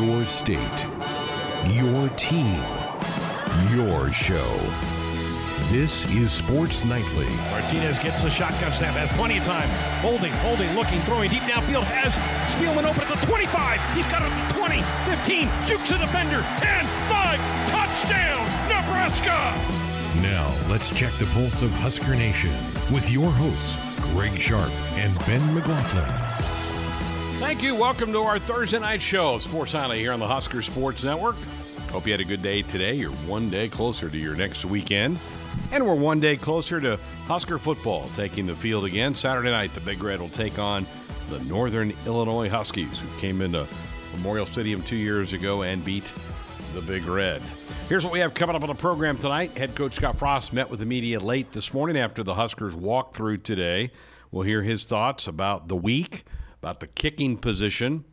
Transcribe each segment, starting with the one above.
Your state, your team, your show. This is Sports Nightly. Martinez gets the shotgun snap, has plenty of time. Holding, holding, looking, throwing deep downfield. Has Spielman open at the 25. He's got it at the 20, 15, jukes a defender. 10, 5, touchdown, Nebraska! Now, let's check the pulse of Husker Nation with your hosts, Greg Sharp and Ben McLaughlin. Thank you. Welcome to our Thursday night show of Sports Nightly here on the Husker Sports Network. Hope you had a good day today. You're one day closer to your next weekend. And we're one day closer to Husker football taking the field again. Saturday night, the Big Red will take on the Northern Illinois Huskies, who came into Memorial Stadium two years ago and beat the Big Red. Here's what we have coming up on the program tonight. Head coach Scott Frost met with the media late this morning after the Huskers walk through today. We'll hear his thoughts about the week, about the kicking position,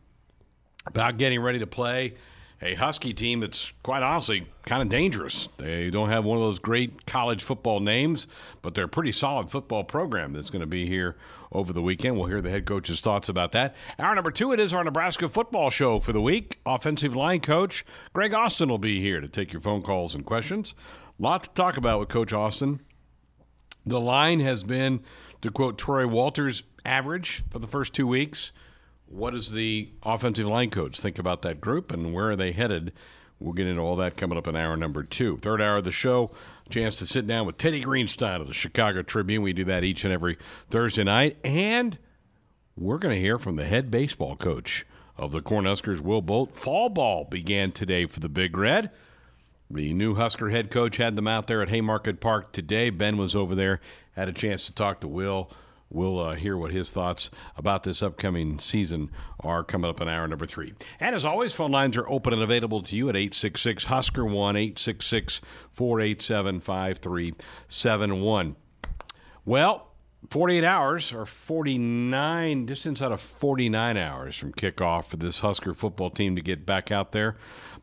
about getting ready to play a Husky team that's quite honestly kind of dangerous. They don't have one of those great college football names, but they're a pretty solid football program that's going to be here over the weekend. We'll hear the head coach's thoughts about that. Hour number two, it is our Nebraska football show for the week. Offensive line coach Greg Austin will be here to take your phone calls and questions. A lot to talk about with Coach Austin. The line has been, to quote Troy Walters, average for the first two weeks. What does the offensive line coach think about that group and where are they headed? We'll get into all that coming up in hour number two. Third hour of the show, chance to sit down with Teddy Greenstein of the Chicago Tribune. We do that each and every Thursday night. And we're going to hear from the head baseball coach of the Cornhuskers, Will Bolt. Fall ball began today for the Big Red. The new Husker head coach had them out there at Haymarket Park today. Ben was over there, had a chance to talk to Will. We'll uh, hear what his thoughts about this upcoming season are coming up in hour number three. And as always, phone lines are open and available to you at 866 Husker 1 866 487 5371. Well, 48 hours or 49, just inside of 49 hours from kickoff for this Husker football team to get back out there.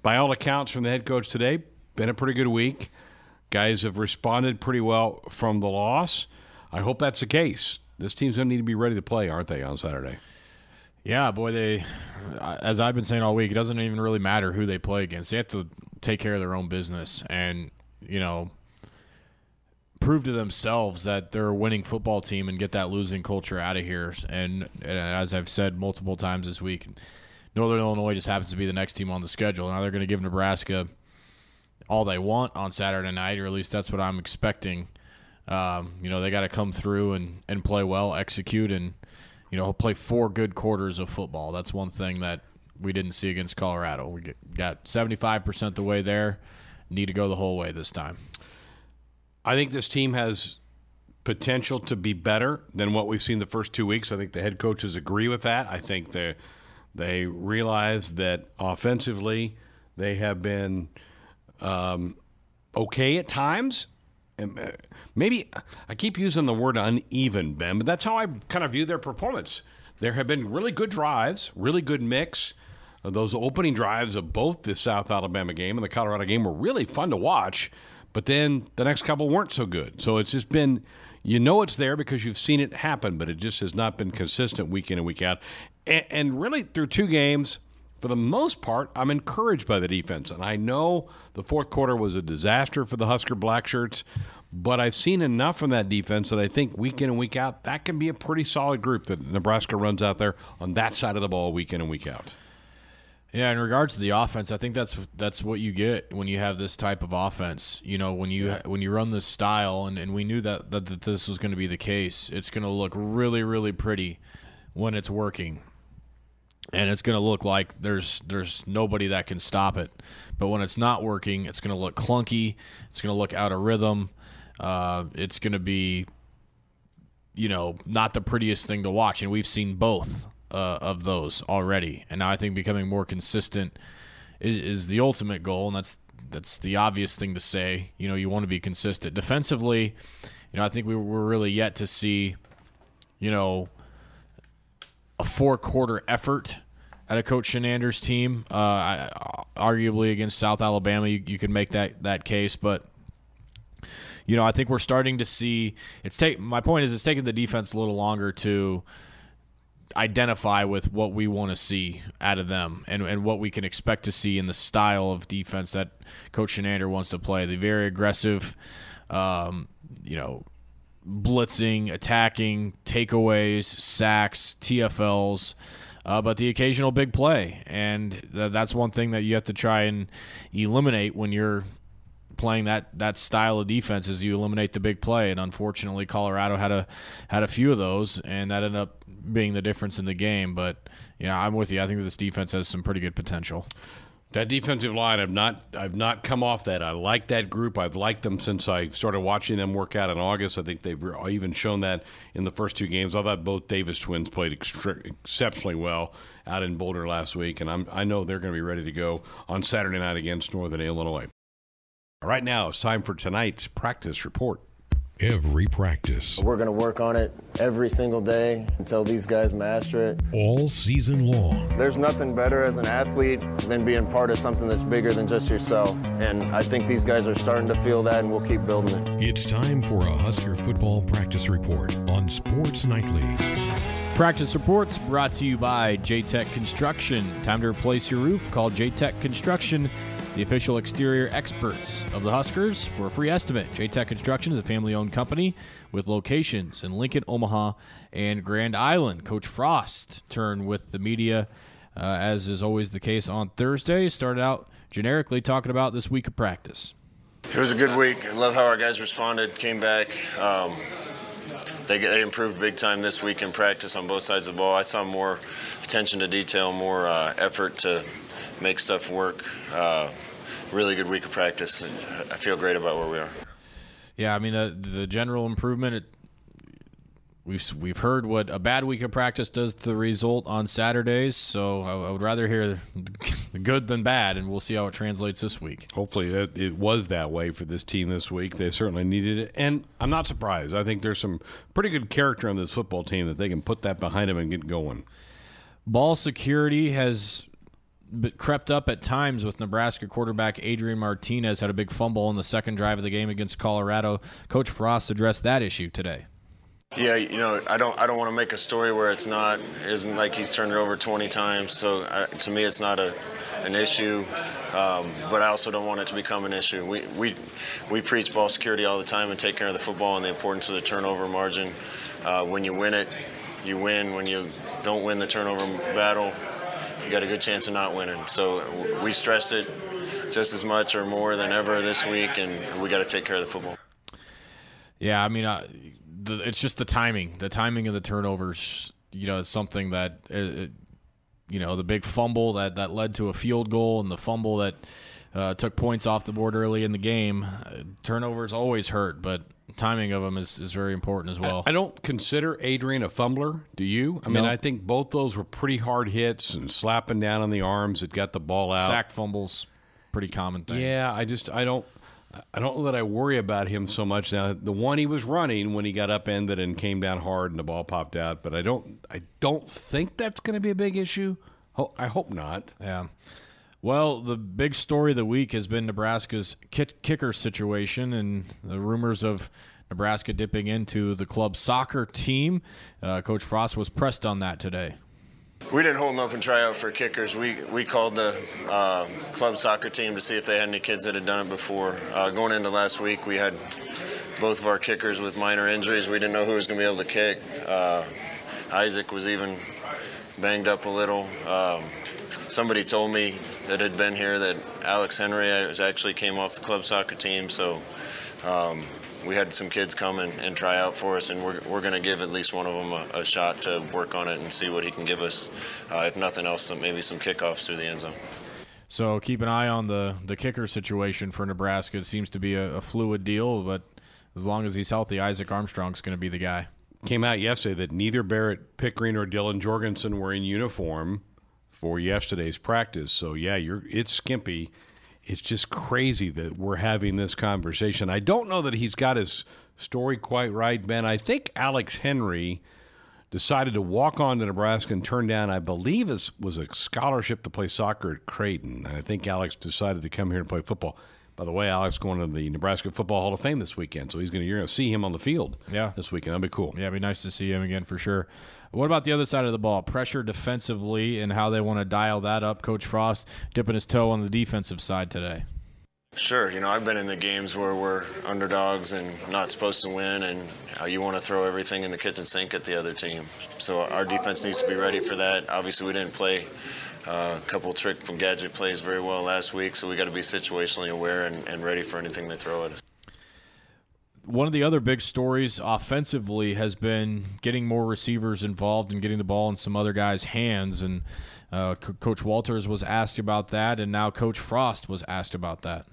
By all accounts from the head coach today, been a pretty good week. Guys have responded pretty well from the loss. I hope that's the case. This team's going to need to be ready to play, aren't they, on Saturday? Yeah, boy, they, as I've been saying all week, it doesn't even really matter who they play against. They have to take care of their own business and, you know, prove to themselves that they're a winning football team and get that losing culture out of here. And, and as I've said multiple times this week, Northern Illinois just happens to be the next team on the schedule. Now they're going to give Nebraska all they want on Saturday night, or at least that's what I'm expecting. Um, you know, they got to come through and, and play well, execute, and, you know, play four good quarters of football. That's one thing that we didn't see against Colorado. We get, got 75% the way there, need to go the whole way this time. I think this team has potential to be better than what we've seen the first two weeks. I think the head coaches agree with that. I think they they realize that offensively they have been um, okay at times. And uh, maybe I keep using the word uneven, Ben, but that's how I kind of view their performance. There have been really good drives, really good mix. Uh, those opening drives of both the South Alabama game and the Colorado game were really fun to watch, but then the next couple weren't so good. So it's just been, you know, it's there because you've seen it happen, but it just has not been consistent week in and week out. And, and really, through two games, for the most part, I'm encouraged by the defense. And I know the fourth quarter was a disaster for the Husker Blackshirts, but I've seen enough from that defense that I think week in and week out, that can be a pretty solid group that Nebraska runs out there on that side of the ball week in and week out. Yeah, in regards to the offense, I think that's that's what you get when you have this type of offense. You know, when you when you run this style, and, and we knew that, that, that this was going to be the case. It's going to look really, really pretty when it's working and it's going to look like there's there's nobody that can stop it. But when it's not working, it's going to look clunky. It's going to look out of rhythm. Uh, it's going to be, you know, not the prettiest thing to watch, and we've seen both uh, of those already. And now I think becoming more consistent is, is the ultimate goal, and that's that's the obvious thing to say. You know, you want to be consistent defensively. You know, I think we were really yet to see, you know, a four quarter effort at a Coach Chinander's team. Uh, arguably against South Alabama, you, you could make that that case, but you know I think we're starting to see it's take. My point is it's taking the defense a little longer to identify with what we want to see out of them and, and what we can expect to see in the style of defense that Coach Chinander wants to play. The very aggressive, um, you know, blitzing, attacking, takeaways, sacks, TFLs, uh, but the occasional big play. And th- that's one thing that you have to try and eliminate when you're playing that that style of defense is you eliminate the big play. And unfortunately Colorado had a had a few of those and that ended up being the difference in the game. But you know I'm with you. I think this defense has some pretty good potential That defensive line, I've not, I've not come off that. I like that group. I've liked them since I started watching them work out in August. I think they've even shown that in the first two games. I thought both Davis twins played extre- exceptionally well out in Boulder last week, and I'm, I know they're going to be ready to go on Saturday night against Northern Illinois. All right, now, it's time for tonight's practice report. Every practice, We're going to work on it every single day until these guys master it. all season long. There's nothing better as an athlete than being part of something that's bigger than just yourself. And I think these guys are starting to feel that, and we'll keep building it. It's time for a Husker football practice report on Sports Nightly. Practice reports brought to you by JTech Construction. Time to replace your roof? Call JTech Construction, the official exterior experts of the Huskers, for a free estimate. JTech Construction is a family owned company with locations in Lincoln, Omaha, and Grand Island. Coach Frost turned with the media, uh, as is always the case on Thursday. Started out generically talking about this week of practice. It was a good week. I love how our guys responded, came back. Um, they, they improved big time this week in practice on both sides of the ball. I saw more attention to detail, more uh, effort to make stuff work. Uh, really good week of practice. and uh, I feel great about where we are. Yeah, I mean the the general improvement. It, we've we've heard what a bad week of practice does to the result on Saturdays. So I, I would rather hear the good than bad, and we'll see how it translates this week. Hopefully, it, it was that way for this team this week. They certainly needed it, and I'm not surprised. I think there's some pretty good character on this football team that they can put that behind them and get going. Ball security has crept up at times with Nebraska quarterback Adrian Martinez had a big fumble in the second drive of the game against Colorado. Coach Frost addressed that issue today. Yeah, you know, I don't, I don't want to make a story where it's not, isn't like he's turned it over 20 times. So uh, to me, it's not a, an issue. Um, but I also don't want it to become an issue. We, we, we preach ball security all the time and take care of the football and the importance of the turnover margin. Uh, when you win it, you win. When you don't win the turnover battle, you got a good chance of not winning. So we stressed it just as much or more than ever this week, and we got to take care of the football. Yeah, I mean, uh, the, it's just the timing. The timing of the turnovers, you know, is something that, uh, uh, you know, the big fumble that, that led to a field goal and the fumble that uh, took points off the board early in the game. Uh, turnovers always hurt, but timing of them is, is very important as well. I don't consider Adrian a fumbler. Do you? I mean, No. I think both those were pretty hard hits and slapping down on the arms that got the ball out. Sack fumbles, pretty common thing. Yeah, I just I don't I don't know that I worry about him so much now. The one he was running when he got upended and came down hard and the ball popped out, but I don't I don't think that's going to be a big issue. I hope not. Yeah. Well, the big story of the week has been Nebraska's kick- kicker situation and the rumors of Nebraska dipping into the club soccer team. Uh, Coach Frost was pressed on that today. We didn't hold an open tryout for kickers. We we called the uh, club soccer team to see if they had any kids that had done it before. Uh, going into last week, we had both of our kickers with minor injuries. We didn't know who was going to be able to kick. Uh, Isaac was even banged up a little. Um, somebody told me that had been here that Alex Henery was actually came off the club soccer team. So um, we had some kids come and, and try out for us, and we're, we're going to give at least one of them a, a shot to work on it and see what he can give us. Uh, if nothing else, some, maybe some kickoffs through the end zone. So keep an eye on the, the kicker situation for Nebraska. It seems to be a, a fluid deal, but as long as he's healthy, Isaac Armstrong's going to be the guy. Came out yesterday that neither Barrett Pickering or Dylan Jorgensen were in uniform for yesterday's practice. So yeah, you're it's skimpy. It's just crazy that we're having this conversation. I don't know that he's got his story quite right, Ben. I think Alex Henery decided to walk on to Nebraska and turn down, I believe, it was a scholarship to play soccer at Creighton. And I think Alex decided to come here and play football. By the way, Alex going to the Nebraska Football Hall of Fame this weekend, so he's going to you're going to see him on the field. Yeah. this weekend. That'll be cool. Yeah, it'd be nice to see him again for sure. What about the other side of the ball? Pressure defensively and how they want to dial that up. Coach Frost dipping his toe on the defensive side today. Sure, you know I've been in the games where we're underdogs and not supposed to win, and uh, you want to throw everything in the kitchen sink at the other team. So our defense needs to be ready for that. Obviously, we didn't play uh, a couple trick from gadget plays very well last week, so we got to be situationally aware and, and ready for anything they throw at us. One of the other big stories offensively has been getting more receivers involved and getting the ball in some other guys' hands. And uh, Coach Walters was asked about that, and now Coach Frost was asked about that.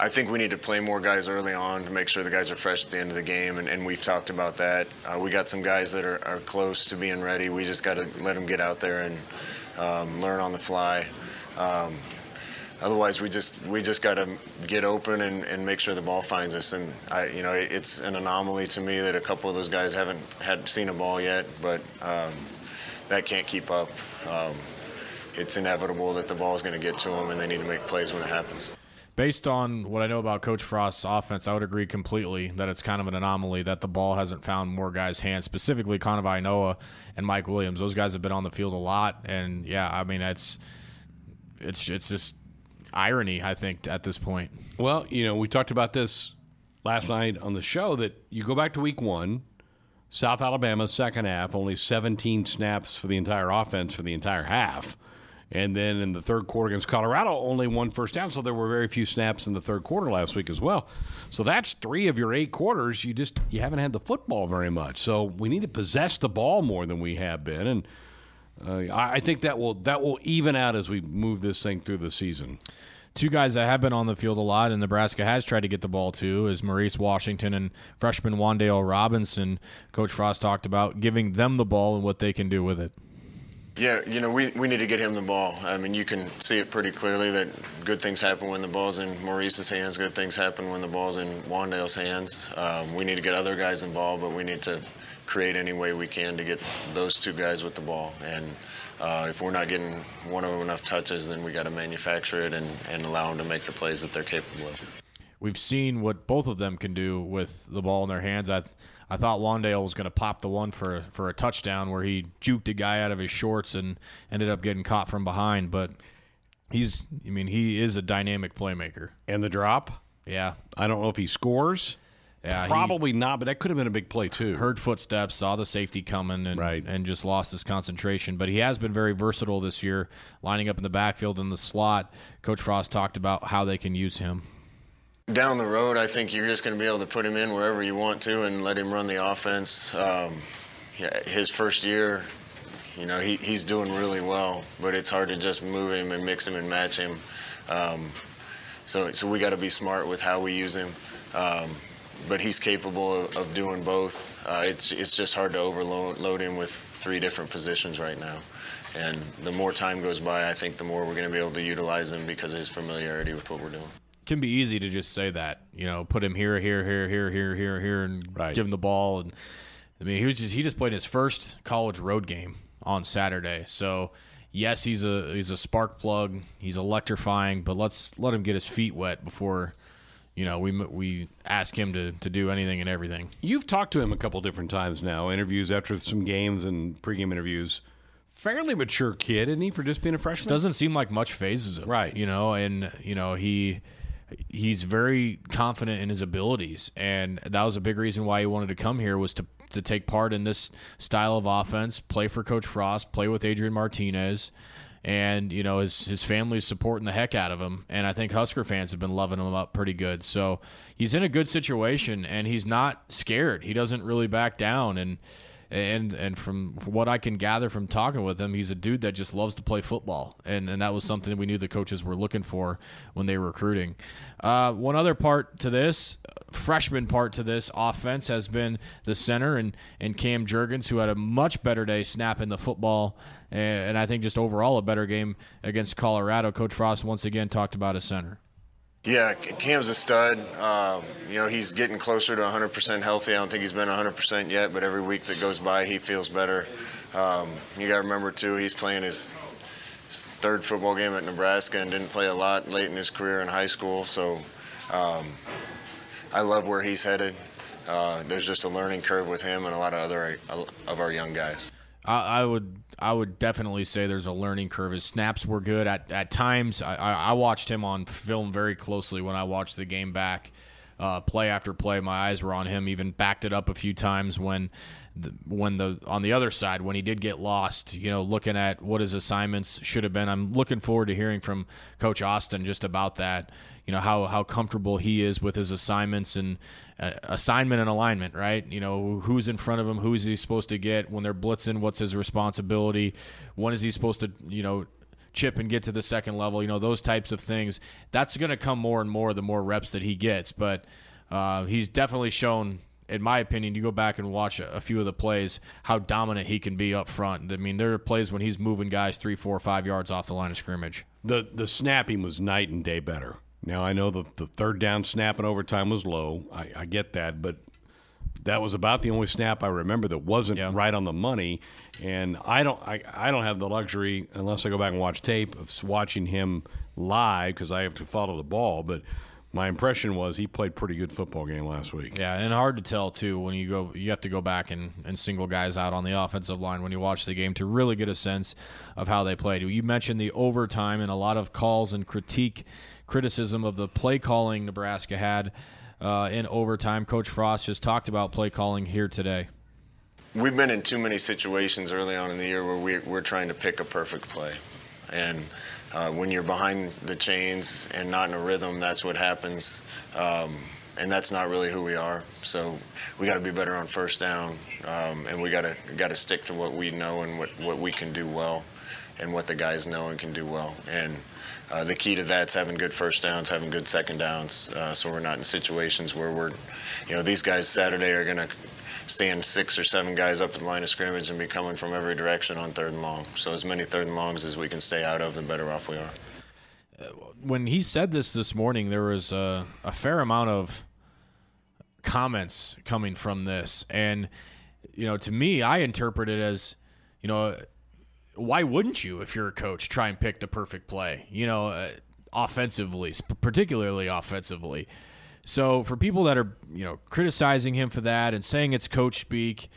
I think we need to play more guys early on to make sure the guys are fresh at the end of the game, and, and we've talked about that. Uh, we got some guys that are, are, close to being ready. We just got to let them get out there and um, learn on the fly. Um, otherwise, we just we just got to get open and, and, make sure the ball finds us. And I, you know, it's an anomaly to me that a couple of those guys haven't had seen a ball yet, but um, that can't keep up. Um, it's inevitable that the ball is going to get to them, and they need to make plays when it happens based on what I know about Coach Frost's offense, I would agree completely that it's kind of an anomaly that the ball hasn't found more guys' hands, specifically Kanawai Noa and Mike Williams. Those guys have been on the field a lot, and yeah, I mean it's it's it's just irony, I think, at this point. Well, you know, we talked about this last night on the show that you go back to week one. South Alabama, second half, only 17 snaps for the entire offense for the entire half. And then in the third quarter against Colorado, only one first down. So there were very few snaps in the third quarter last week as well. So that's three of your eight quarters. You just you haven't had the football very much. So we need to possess the ball more than we have been. And uh, I think that will that will even out as we move this thing through the season. Two guys that have been on the field a lot, and Nebraska has tried to get the ball to, is Maurice Washington and freshman Wan'Dale Robinson. Coach Frost talked about giving them the ball and what they can do with it. Yeah, you know, we, we need to get him the ball. I mean, you can see it pretty clearly that good things happen when the ball's in Maurice's hands, good things happen when the ball's in Wan'Dale's hands. Um, we need to get other guys involved, but we need to create any way we can to get those two guys with the ball. And uh, if we're not getting one of them enough touches, then we got to manufacture it and, and allow them to make the plays that they're capable of. We've seen what both of them can do with the ball in their hands. I I thought Wan'Dale was going to pop the one for for a touchdown where he juked a guy out of his shorts and ended up getting caught from behind. But he's, I mean, he is a dynamic playmaker. And the drop, yeah, I don't know if he scores. Yeah, probably not, but that could have been a big play too. Heard footsteps, saw the safety coming, and right. and just lost his concentration. But he has been very versatile this year, lining up in the backfield in the slot. Coach Frost talked about how they can use him. Down the road, I think you're just going to be able to put him in wherever you want to and let him run the offense. Um, his first year, you know, he, he's doing really well, but it's hard to just move him and mix him and match him. Um, so, so we got to be smart with how we use him. Um, but he's capable of, of doing both. Uh, it's it's just hard to overload him with three different positions right now. And the more time goes by, I think the more we're going to be able to utilize him because of his familiarity with what we're doing can be easy to just say that, you know, put him here, here, here, here, here, here, here, and right. give him the ball. And I mean, he was just he just played his first college road game on Saturday. So yes, he's a he's a spark plug. He's electrifying, but let's let him get his feet wet before. You know, we we ask him to, to do anything and everything. You've talked to him a couple different times now, interviews after some games and pregame interviews fairly mature kid, isn't he, for just being a freshman? Doesn't seem like much fazes him, right? You know, and you know he he's very confident in his abilities, and that was a big reason why he wanted to come here was to to take part in this style of offense, play for Coach Frost, play with Adrian Martinez, and you know his his family's supporting the heck out of him, and I think Husker fans have been loving him up pretty good. So he's in a good situation, and he's not scared. He doesn't really back down, and and and from what I can gather from talking with him, he's a dude that just loves to play football, and and that was something that we knew the coaches were looking for when they were recruiting. Uh, one other part to this, freshman part to this offense has been the center and and Cam Jurgens, who had a much better day snapping the football, and, and I think just overall a better game against Colorado. Coach Frost once again talked about his center. Yeah, Cam's a stud. Uh, you know, he's getting closer to 100% healthy. I don't think he's been 100% yet, but every week that goes by, he feels better. Um, you got to remember, too, he's playing his his third football game at Nebraska and didn't play a lot late in his career in high school. So um, I love where he's headed. Uh, there's just a learning curve with him and a lot of other of our young guys. I, I would I would definitely say there's a learning curve. His snaps were good at at times. I, I watched him on film very closely when I watched the game back, uh, play after play. My eyes were on him. Even backed it up a few times when when the on the other side when he did get lost, you know, looking at what his assignments should have been. I'm looking forward to hearing from Coach Austin just about that. You know how how comfortable he is with his assignments and uh, assignment and alignment, right? You know who's in front of him, who is he supposed to get when they're blitzing, what's his responsibility, when is he supposed to you know chip and get to the second level, you know those types of things. That's going to come more and more the more reps that he gets, but. Uh, he's definitely shown in my opinion, you go back and watch a, a, few of the plays, how dominant he can be up front. I mean, there are plays when he's moving guys three, four, five yards off the line of scrimmage. The the snapping was night and day better. Now I know the the third down snap in overtime was low. I, I get that, but that was about the only snap I remember that wasn't yeah. right on the money. And I don't I, I don't have the luxury unless I go back and watch tape of watching him live because I have to follow the ball, but my impression was he played pretty good football game last week. Yeah, and hard to tell too when you go you have to go back and, and single guys out on the offensive line when you watch the game to really get a sense of how they played. You mentioned the overtime and a lot of calls and critique criticism of the play calling Nebraska had uh, in overtime. Coach Frost just talked about play calling here today. We've been in too many situations early on in the year where we, we're trying to pick a perfect play. And uh, when you're behind the chains and not in a rhythm, that's what happens. Um, and that's not really who we are. So we got to be better on first down, um, and we got to got to stick to what we know and what, what we can do well, and what the guys know and can do well. And uh, the key to that is having good first downs, having good second downs, uh, so we're not in situations where we're, you know, these guys Saturday are going to stand six or seven guys up in the line of scrimmage and be coming from every direction on third and long. So as many third and longs as we can stay out of, the better off we are. Uh, when he said this this morning, there was a, a fair amount of comments coming from this, and you know, to me, I interpret it as, you know, why wouldn't you, if you're a coach, try and pick the perfect play? You know, uh, offensively, particularly offensively. So for people that are, you know, criticizing him for that and saying it's coach speak,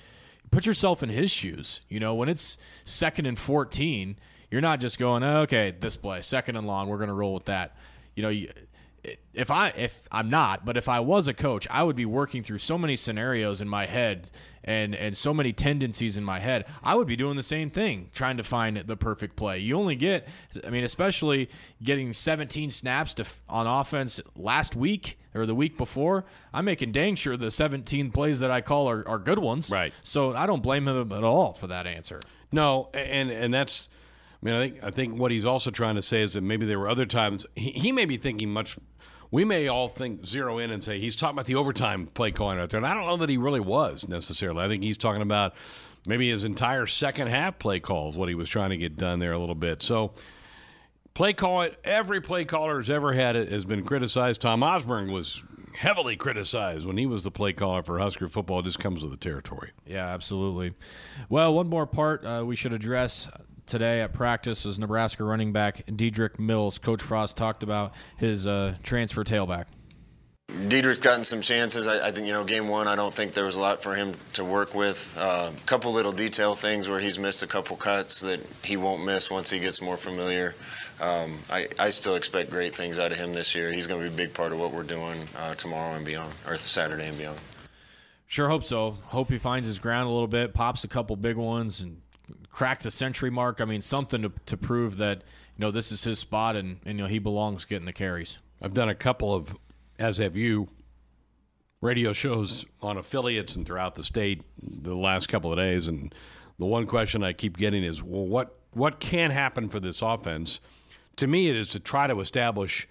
put yourself in his shoes. You know, when it's second and 14, you're not just going, oh, okay, this play, second and long, we're going to roll with that. You know, if I if I'm not, but if I was a coach, I would be working through so many scenarios in my head and and so many tendencies in my head. I would be doing the same thing, trying to find the perfect play. You only get, I mean, especially getting 17 snaps to, on offense last week or the week before. I'm making dang sure the 17 plays that I call are, are good ones. Right. So I don't blame him at all for that answer. No, and and that's. I mean, I think I think what he's also trying to say is that maybe there were other times he, he may be thinking much we may all think zero in and say he's talking about the overtime play calling out there, and I don't know that he really was necessarily. I think he's talking about maybe his entire second half play calls, what he was trying to get done there a little bit. So play call it every play caller has ever had it has been criticized. Tom Osborne was heavily criticized when he was the play caller for Husker football. It just comes with the territory. Yeah, absolutely. Well, one more part uh, we should address today at practice was Nebraska running back Dedrick Mills. Coach Frost talked about his uh, transfer tailback. Dedrick's gotten some chances. I, I, think, you know, game one, I don't think there was a lot for him to work with. A uh, couple little detail things where he's missed a couple cuts that he won't miss once he gets more familiar. Um, I, I, still expect great things out of him this year. He's going to be a big part of what we're doing uh, tomorrow and beyond, or Saturday and beyond. Sure hope so. Hope he finds his ground a little bit, pops a couple big ones, and crack the century mark. I mean, something to, to prove that you know this is his spot and, and you know he belongs getting the carries. I've done a couple of, as have you, radio shows on affiliates and throughout the state the last couple of days, and the one question I keep getting is, well, what what can happen for this offense? To me, it is to try to establish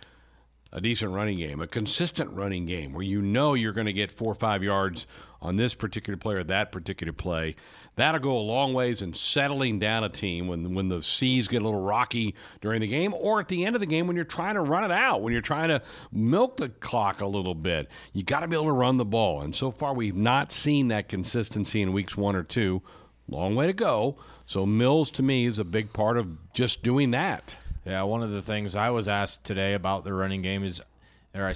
a decent running game, a consistent running game where you know you're going to get four or five yards on this particular play or that particular play that'll go a long ways in settling down a team when when the seas get a little rocky during the game or at the end of the game when you're trying to run it out, when you're trying to milk the clock a little bit. You got to be able to run the ball. And so far we've not seen that consistency in weeks 1 or 2 long way to go. So Mills to me is a big part of just doing that. Yeah, one of the things I was asked today about the running game is, or I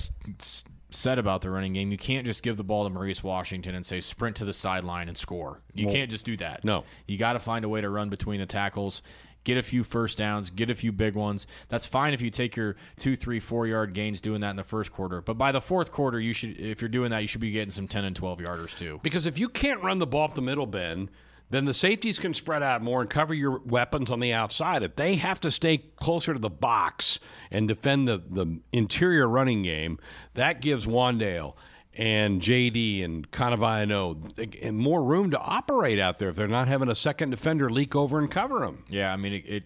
said about the running game, you can't just give the ball to Maurice Washington and say sprint to the sideline and score. You well, can't just do that. No, you got to find a way to run between the tackles get a few first downs, get a few big ones. That's fine if you take your two, three, four yard gains doing that in the first quarter. But by the fourth quarter, you should, if you're doing that, you should be getting some 10 and 12 yarders too. Because if you can't run the ball up the middle, Ben, then the safeties can spread out more and cover your weapons on the outside. If they have to stay closer to the box and defend the, the interior running game, that gives Wan'Dale and JD and Kanawai Noa and more room to operate out there if they're not having a second defender leak over and cover them. Yeah, I mean it it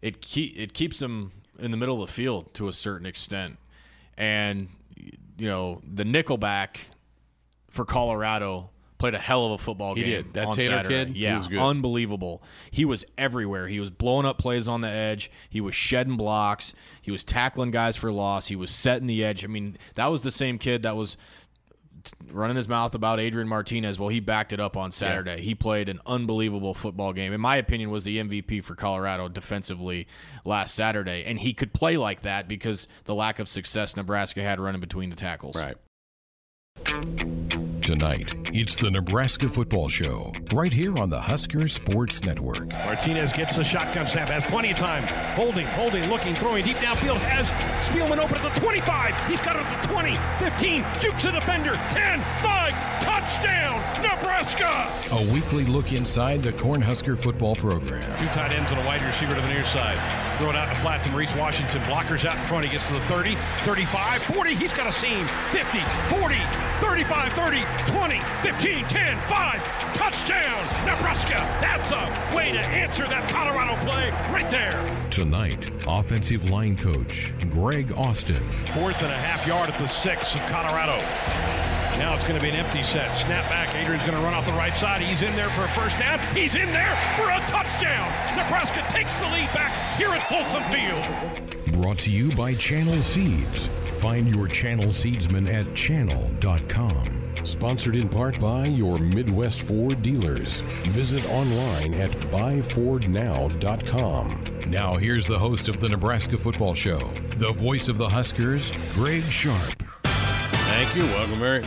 it, keep, it keeps them in the middle of the field to a certain extent, and you know the nickelback for Colorado played a hell of a football he game. Did. That Taylor Saturday. kid, yeah, he was good. unbelievable. He was everywhere. He was blowing up plays on the edge. He was shedding blocks. He was tackling guys for loss. He was setting the edge. I mean, that was the same kid that was running his mouth about Adrian Martinez. Well, he backed it up on Saturday. Yeah. He played an unbelievable football game. In my opinion, was the MVP for Colorado defensively last Saturday, and he could play like that because the lack of success Nebraska had running between the tackles. Right. Tonight, it's the Nebraska Football Show, right here on the Husker Sports Network. Martinez gets the shotgun snap, has plenty of time. Holding, holding, looking, throwing deep downfield, has Spielman open at the 25. He's got it at the 20, 15, jukes the defender, 10, 5, touchdown, Nebraska! A weekly look inside the Cornhusker football program. Two tight ends and a wide receiver to the near side. Throw it out in the flat to Maurice Washington. Blockers out in front. He gets to the 30, 35, 40. He's got a seam. 50, 40, 35, 30, 20, 15, 10, 5. Touchdown, Nebraska. That's a way to answer that Colorado play right there. Tonight, offensive line coach Greg Austin. Fourth and a half yard at the six of Colorado. Now it's going to be an empty set. Snap back. Adrian's going to run off the right side. He's in there for a first down. He's in there for a touchdown. Nebraska takes the lead back here at Folsom Field. Brought to you by Channel Seeds. Find your Channel Seedsman at channel.com. Sponsored in part by your Midwest Ford dealers. Visit online at buyfordnow.com. Now, here's the host of the Nebraska Football Show, the voice of the Huskers, Greg Sharp. Thank you. Welcome, Mary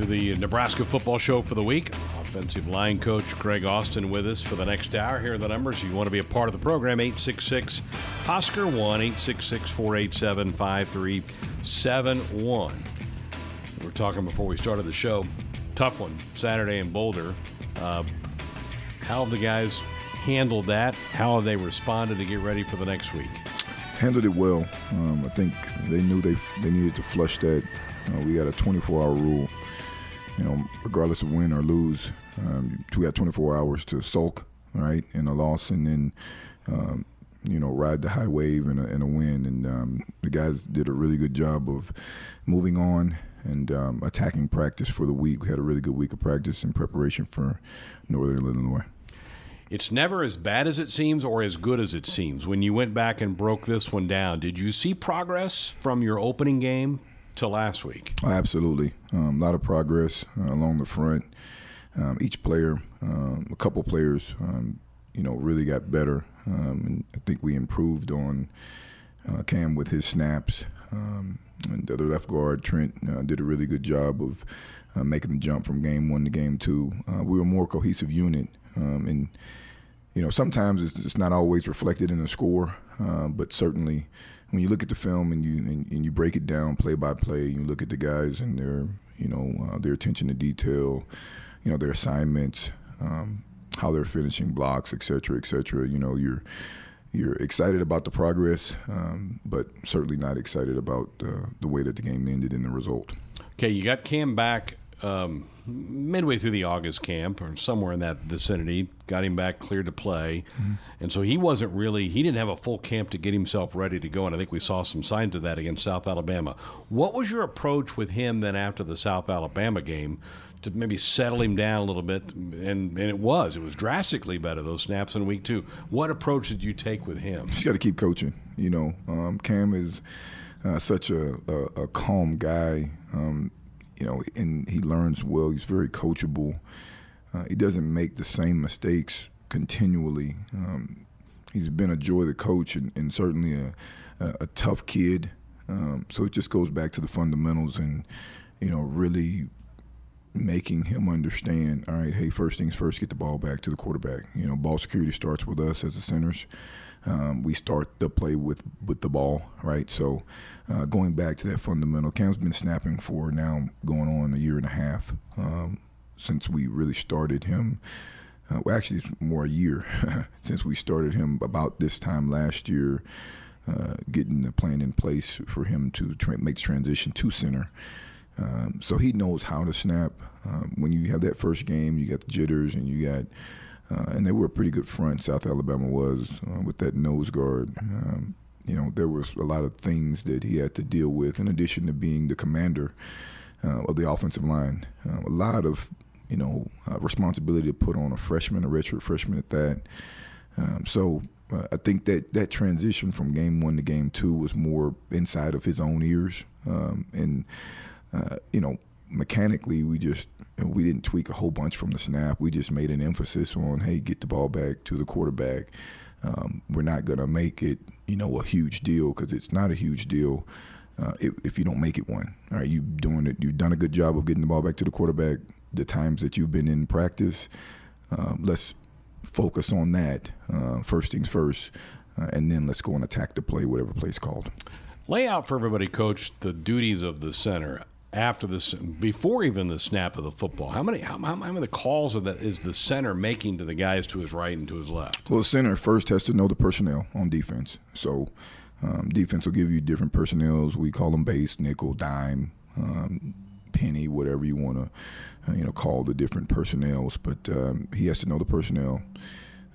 to the Nebraska Football Show for the week. Offensive line coach Greg Austin with us for the next hour. Here are the numbers. You want to be a part of the program 866 Husker 1 866 487 5371. We were talking before we started the show. Tough one Saturday in Boulder. Uh, how have the guys handled that? How have they responded to get ready for the next week? Handled it well. Um, I think they knew they they needed to flush that. Uh, we got a 24-hour rule you know, regardless of win or lose, um, we have 24 hours to sulk, right, in a loss, and then, um, you know, ride the high wave in a, a win. And um, the guys did a really good job of moving on and um, attacking practice for the week. We had a really good week of practice in preparation for Northern Illinois. It's never as bad as it seems or as good as it seems. When you went back and broke this one down, did you see progress from your opening game to last week. Absolutely, um, a lot of progress uh, along the front. Um, each player, um, a couple players, um, you know, really got better, um, and I think we improved on uh, Cam with his snaps. Um, and the other left guard, Trent, uh, did a really good job of uh, making the jump from game one to game two. Uh, we were a more cohesive unit, and you know, sometimes it's, it's, not always reflected in the score, uh, but certainly when you look at the film and you and, and, you break it down play by play, you look at the guys and their you know uh, their attention to detail, you know their assignments, um, how they're finishing blocks, et cetera, et cetera. You know you're you're excited about the progress, um, but certainly not excited about uh, the way that the game ended in the result. Okay, you got Cam back um, midway through the August camp or somewhere in that vicinity, got him back cleared to play. Mm-hmm. And so he wasn't really, he didn't have a full camp to get himself ready to go. And I think we saw some signs of that against South Alabama. What was your approach with him then after the South Alabama game? To maybe settle him down a little bit, and, and it was. It was drastically better, those snaps in week two. What approach did you take with him? You got to keep coaching. You know, um, Cam is uh, such a, a, a, calm guy. Um, you know, and he learns well. He's very coachable. Uh, he doesn't make the same mistakes continually. Um, he's been a joy to coach and, and certainly a, a, a, tough kid. Um, so it just goes back to the fundamentals and, you know, really making him understand, all right, hey, first things first, get the ball back to the quarterback. You know, ball security starts with us as the centers. Um, we start the play with, with the ball, right? So uh, going back to that fundamental, Cam's been snapping for now going on a year and a half um, since we really started him. Uh, well, actually, it's more a year since we started him about this time last year, uh, getting the plan in place for him to tra- make transition to center. Um, so he knows how to snap. Um, when you have that first game, you got the jitters and you got, uh, and they were a pretty good front. South Alabama was uh, with that nose guard. Um, you know, there was a lot of things that he had to deal with in addition to being the commander uh, of the offensive line. Uh, a lot of, you know, uh, responsibility to put on a freshman, a redshirt freshman at that. Um, so uh, I think that that transition from game one to game two was more inside of his own ears. Um, and, uh, you know, mechanically, we just we didn't tweak a whole bunch from the snap. We just made an emphasis on, hey, get the ball back to the quarterback. Um, we're not going to make it, you know, a huge deal because it's not a huge deal uh, if, if, you don't make it one. All right, you doing it. You've done a good job of getting the ball back to the quarterback. The times that you've been in practice, uh, let's focus on that. Uh, first things first, uh, and then let's go and attack the play, whatever play is called. Lay out for everybody, coach, the duties of the center after this, before even the snap of the football? How many how, how, many calls are that is the center making to the guys to his right and to his left? Well, the center first has to know the personnel on defense. So, um, defense will give you different personnels. We call them base, nickel, dime, um, penny, whatever you want to, uh, you know, call the different personnels. But um, he has to know the personnel.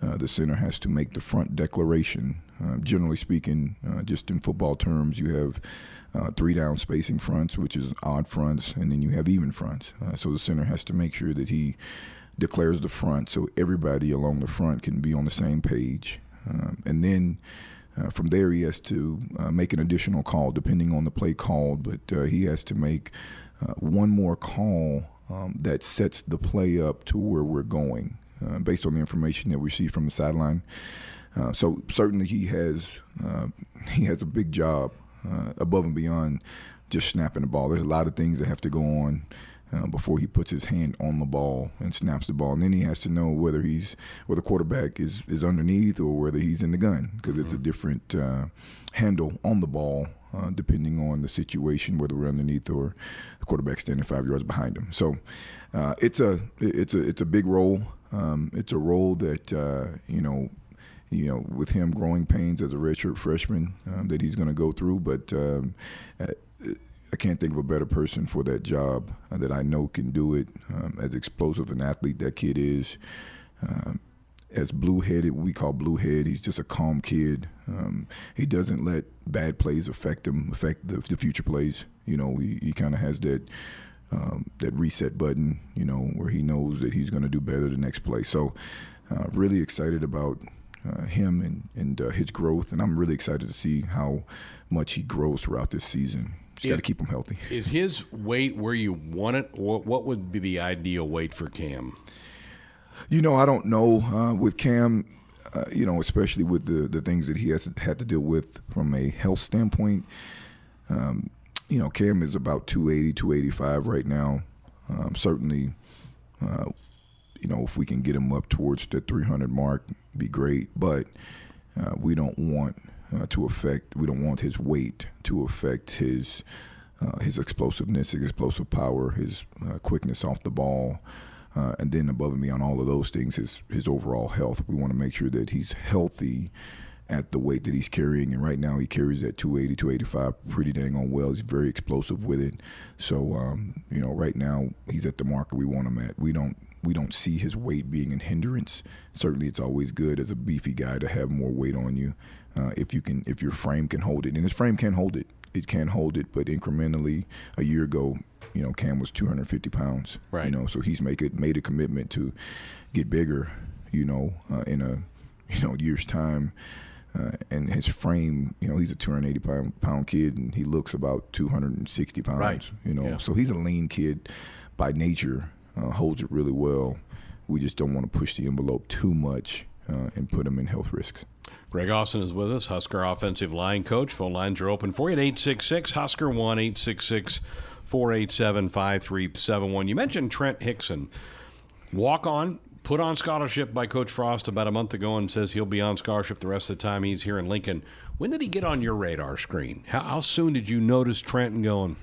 Uh, the center has to make the front declaration. Uh, generally speaking, uh, just in football terms, you have uh, three down spacing fronts, which is odd fronts, and then you have even fronts. Uh, so the center has to make sure that he declares the front so everybody along the front can be on the same page. Um, and then uh, from there, he has to uh, make an additional call depending on the play called, but he has to make one more call um, that sets the play up to where we're going based on the information that we see from the sideline. So certainly he has he has a big job uh, above and beyond just snapping the ball. There's a lot of things that have to go on uh, before he puts his hand on the ball and snaps the ball, and then he has to know whether he's whether the quarterback is is underneath or whether he's in the gun because mm-hmm. it's a mm-hmm. different uh, handle on the ball. Uh, depending on the situation, whether we're underneath or the quarterback standing five yards behind him, so uh, it's a it's a it's a big role. Um, it's a role that uh, you know you know, with him growing pains as a redshirt freshman um, that he's going to go through. But um, uh, I can't think of a better person for that job uh, that I know can do it. Um, as explosive an athlete that kid is, um, as blue headed, we call blue head. He's just a calm kid. Um, he doesn't let bad plays affect him, affect the, the future plays. You know, he, he kind of has that. Um, that reset button, you know, where he knows that he's going to do better the next play. So, uh, really excited about uh, him and, and uh, his growth. And I'm really excited to see how much he grows throughout this season. Just got to keep him healthy. Is his weight where you want it? What, what would be the ideal weight for Cam? You know, I don't know. Uh, with Cam, uh, you know, especially with the, the things that he has had to deal with from a health standpoint, um, you know, Cam is about 280, 285 right now. Um, certainly, uh, you know, if we can get him up towards the 300 mark, be great. But uh, we don't want uh, to affect. We don't want his weight to affect his uh, his explosiveness, his explosive power, his uh, quickness off the ball. Uh, and then above and beyond all of those things, his his overall health. We want to make sure that he's healthy at the weight that he's carrying. And right now he carries at 280, 285 pretty dang on well. He's very explosive with it. So, um, you know, right now he's at the marker we want him at. We don't we don't see his weight being a hindrance. Certainly, it's always good as a beefy guy to have more weight on you uh, if you can, if your frame can hold it, and his frame can hold it. It can hold it, but incrementally, a year ago, you know, Cam was 250 pounds. Right. You know, so he's make it made a commitment to get bigger. You know, uh, in a you know year's time. Uh, and his frame, you know, he's a 280 pound, pound kid, and he looks about 260 pounds. Right. You know, yeah. so he's a lean kid by nature, uh, holds it really well. we just don't want to push the envelope too much uh, and put them in health risks. Greg Austin is with us, Husker offensive line coach. Phone lines are open for you at 866 Husker 1 866 487 5371. You mentioned Trent Hixson. Walk on, put on scholarship by Coach Frost about a month ago and says he'll be on scholarship the rest of the time he's here in Lincoln. When did he get on your radar screen? How, how soon did you notice Trent and going,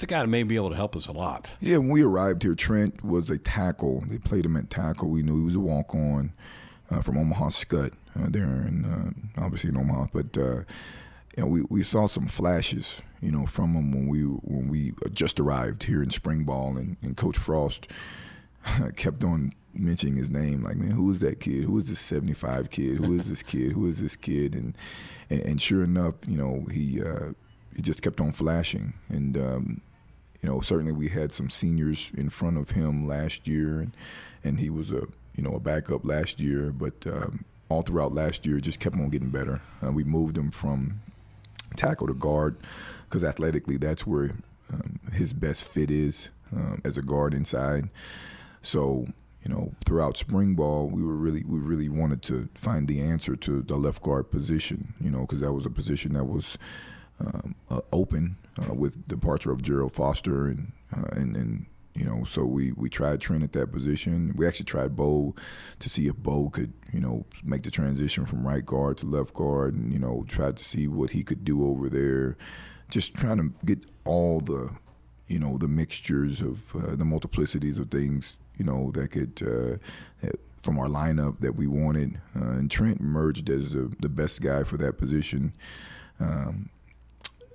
that's a guy that may be able to help us a lot? Yeah, when we arrived here, Trent was a tackle. They played him at tackle. We knew he was a walk on uh, from Omaha Skutt uh, there, in uh, obviously in Omaha. But uh, you know, we, we saw some flashes, you know, from him when we when we just arrived here in spring ball, and, and Coach Frost kept on mentioning his name. Like, man, who is that kid? Who is this seventy five kid? Who is this kid? Who is this kid? And and, and sure enough, you know, he uh, he just kept on flashing, and um, you know, certainly we had some seniors in front of him last year, and and he was a you know a backup last year, but um, all throughout last year just kept on getting better. Uh, we moved him from tackle to guard because athletically that's where um, his best fit is um, as a guard inside. So you know, throughout spring ball, we were really we really wanted to find the answer to the left guard position. You know, because that was a position that was um, uh, open uh, with departure of Gerald Foster and uh, and and you know, so we, we tried Trent at that position. We actually tried Boe to see if Boe could, you know, make the transition from right guard to left guard and, you know, tried to see what he could do over there. Just trying to get all the, you know, the mixtures of uh, the multiplicities of things, you know, that could, uh, that from our lineup that we wanted. Uh, and Trent emerged as the, the best guy for that position. Um,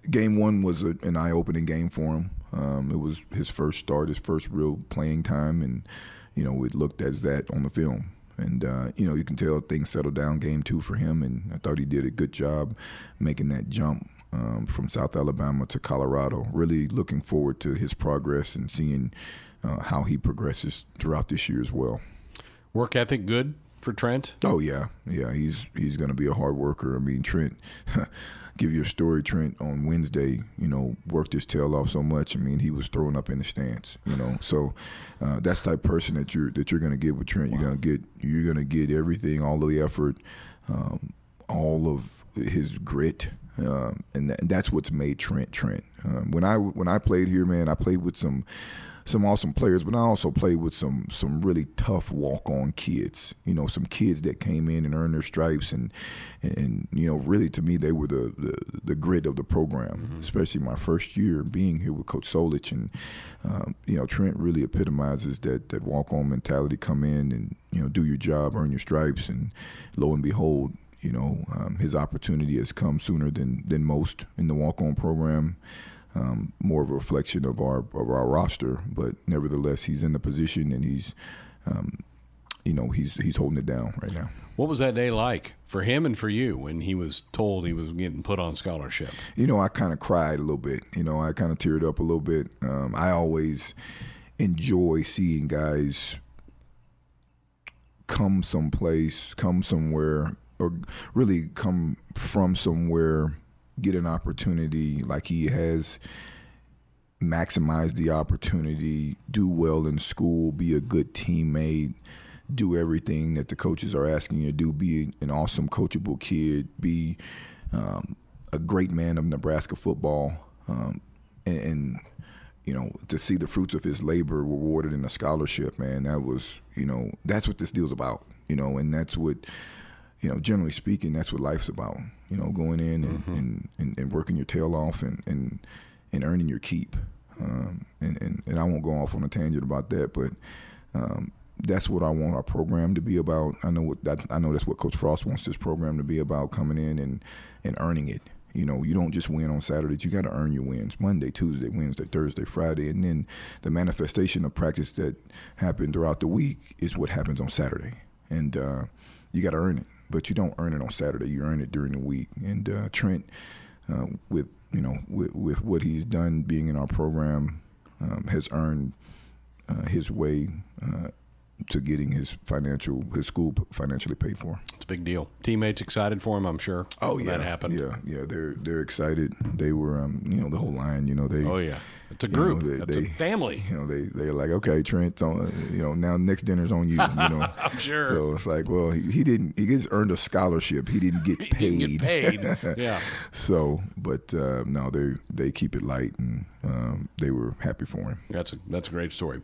game one was a, an eye-opening game for him. Um, it was his first start, his first real playing time, and you know it looked as that on the film. And uh, you know you can tell things settled down game two for him, and I thought he did a good job making that jump um, from South Alabama to Colorado. Really looking forward to his progress and seeing uh, how he progresses throughout this year as well. Work ethic good for Trent? Oh yeah, yeah. He's he's going to be a hard worker. I mean Trent. give you a story. Trent on Wednesday, you know, worked his tail off so much. I mean, he was throwing up in the stands. You know, so uh, that's the type of person that you're that you're to get with Trent. Wow. You're to get you're to get everything, all the effort, um, all of his grit, um, and, and, that's what's made Trent Trent. Um, when I when I played here, man, I played with some some awesome players, but I also played with some some really tough walk on kids. You know, some kids that came in and earned their stripes, and and you know, really to me they were the the, the grit of the program. Mm-hmm. Especially my first year being here with Coach Solich, and um, you know, Trent really epitomizes that that walk on mentality. Come in and you know do your job, earn your stripes, and lo and behold, you know, um, his opportunity has come sooner than than most in the walk on program um, more of a reflection of our of our roster. But nevertheless, he's in the position and he's, um, you know, he's he's holding it down right now. What was that day like for him and for you when he was told he was getting put on scholarship? You know, I kind of cried a little bit. You know, I kind of teared up a little bit. Um, I always enjoy seeing guys come someplace, come somewhere, or really come from somewhere get an opportunity like he has maximize the opportunity, do well in school, be a good teammate, do everything that the coaches are asking you to do, be an awesome coachable kid, be um, a great man of Nebraska football, um, and, and, you know to see the fruits of his labor rewarded in a scholarship, man, that was you know that's what this deal's about, you know, and that's what you know, generally speaking, that's what life's about. You know, going in and, mm-hmm. and, and, and, working your tail off and, and, and earning your keep. Um, and, and, and I won't go off on a tangent about that, but um, that's what I want our program to be about. I know what that, I know that's what Coach Frost wants this program to be about, coming in and, and earning it. You know, you don't just win on Saturdays. You got to earn your wins Monday, Tuesday, Wednesday, Thursday, Friday, and then the manifestation of practice that happened throughout the week is what happens on Saturday. And uh, you got to earn it but you don't earn it on Saturday. You earn it during the week. And uh, Trent, uh, with you know, with, with what he's done being in our program, um, has earned uh, his way uh, to getting his financial his school financially paid for. It's a big deal. Teammates excited for him, I'm sure. Oh yeah, that happened. Yeah, yeah, they're they're excited. They were, um, you know, the whole line. You know, they. Oh yeah. It's a group. You know, they, a family. You know, they they're like, okay, Trent, on, you know, now next dinner's on you. You know, I'm sure. So it's like, well, he, he didn't. He just earned a scholarship. He didn't get paid. Didn't get paid. yeah. So, but uh, no, they they keep it light, and um, they were happy for him. That's a that's a great story.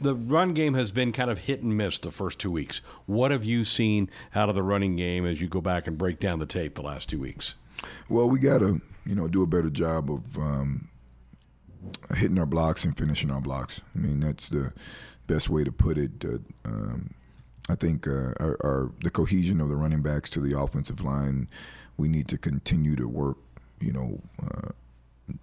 The run game has been kind of hit and miss the first two weeks. What have you seen out of the running game as you go back and break down the tape the last two weeks? Well, we got to you know do a better job of um, hitting our blocks and finishing our blocks. I mean, that's the best way to put it. Uh, um, I think uh, our, our, the cohesion of the running backs to the offensive line, we need to continue to work. You know, uh,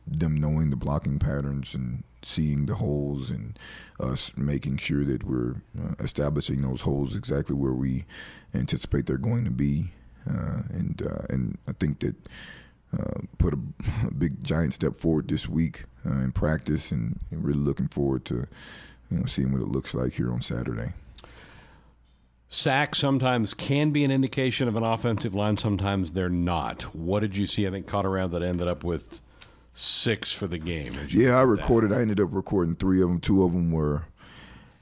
them knowing the blocking patterns and seeing the holes, and us making sure that we're uh, establishing those holes exactly where we anticipate they're going to be. Uh, and uh, and I think that uh, put a, a, big giant step forward this week uh, in practice, and, and, really looking forward to you know seeing what it looks like here on Saturday. Sacks sometimes can be an indication of an offensive line. Sometimes they're not. What did you see? I think caught around that ended up with six for the game. Yeah, I recorded. That? I ended up recording three of them. Two of them were.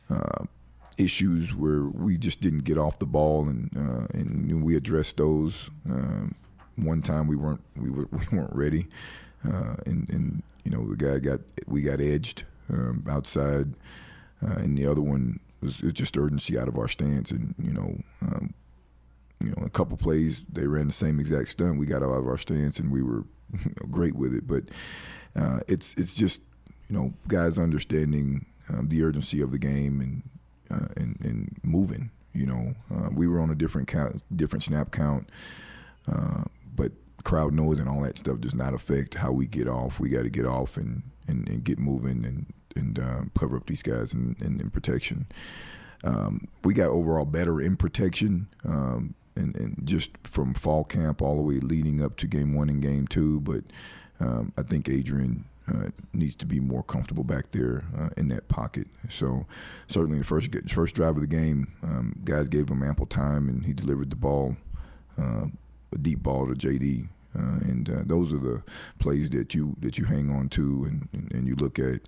Uh, issues where we just didn't get off the ball, and uh, and we addressed those. Um, one time we weren't we, were, we weren't ready, uh, and and you know the guy got we got edged um, outside, uh, and the other one was, was, just urgency out of our stance, and you know. Um, you know, a couple plays they ran the same exact stunt. We got out of our stance and we were you know, great with it. But uh, it's it's just you know guys understanding um, the urgency of the game and uh, and, and moving. You know, uh, we were on a different count, different snap count, uh, but crowd noise and all that stuff does not affect how we get off. We got to get off and, and, and, get moving and and uh, cover up these guys in, in, in protection. Um, we got overall better in protection. Um, and, and, just from fall camp all the way leading up to game one and game two. But um, I think Adrian uh, needs to be more comfortable back there uh, in that pocket. So certainly the first first drive of the game, um, guys gave him ample time, and he delivered the ball, uh, a deep ball to JD. Uh, and uh, those are the plays that you that you hang on to, and, and, and you look at,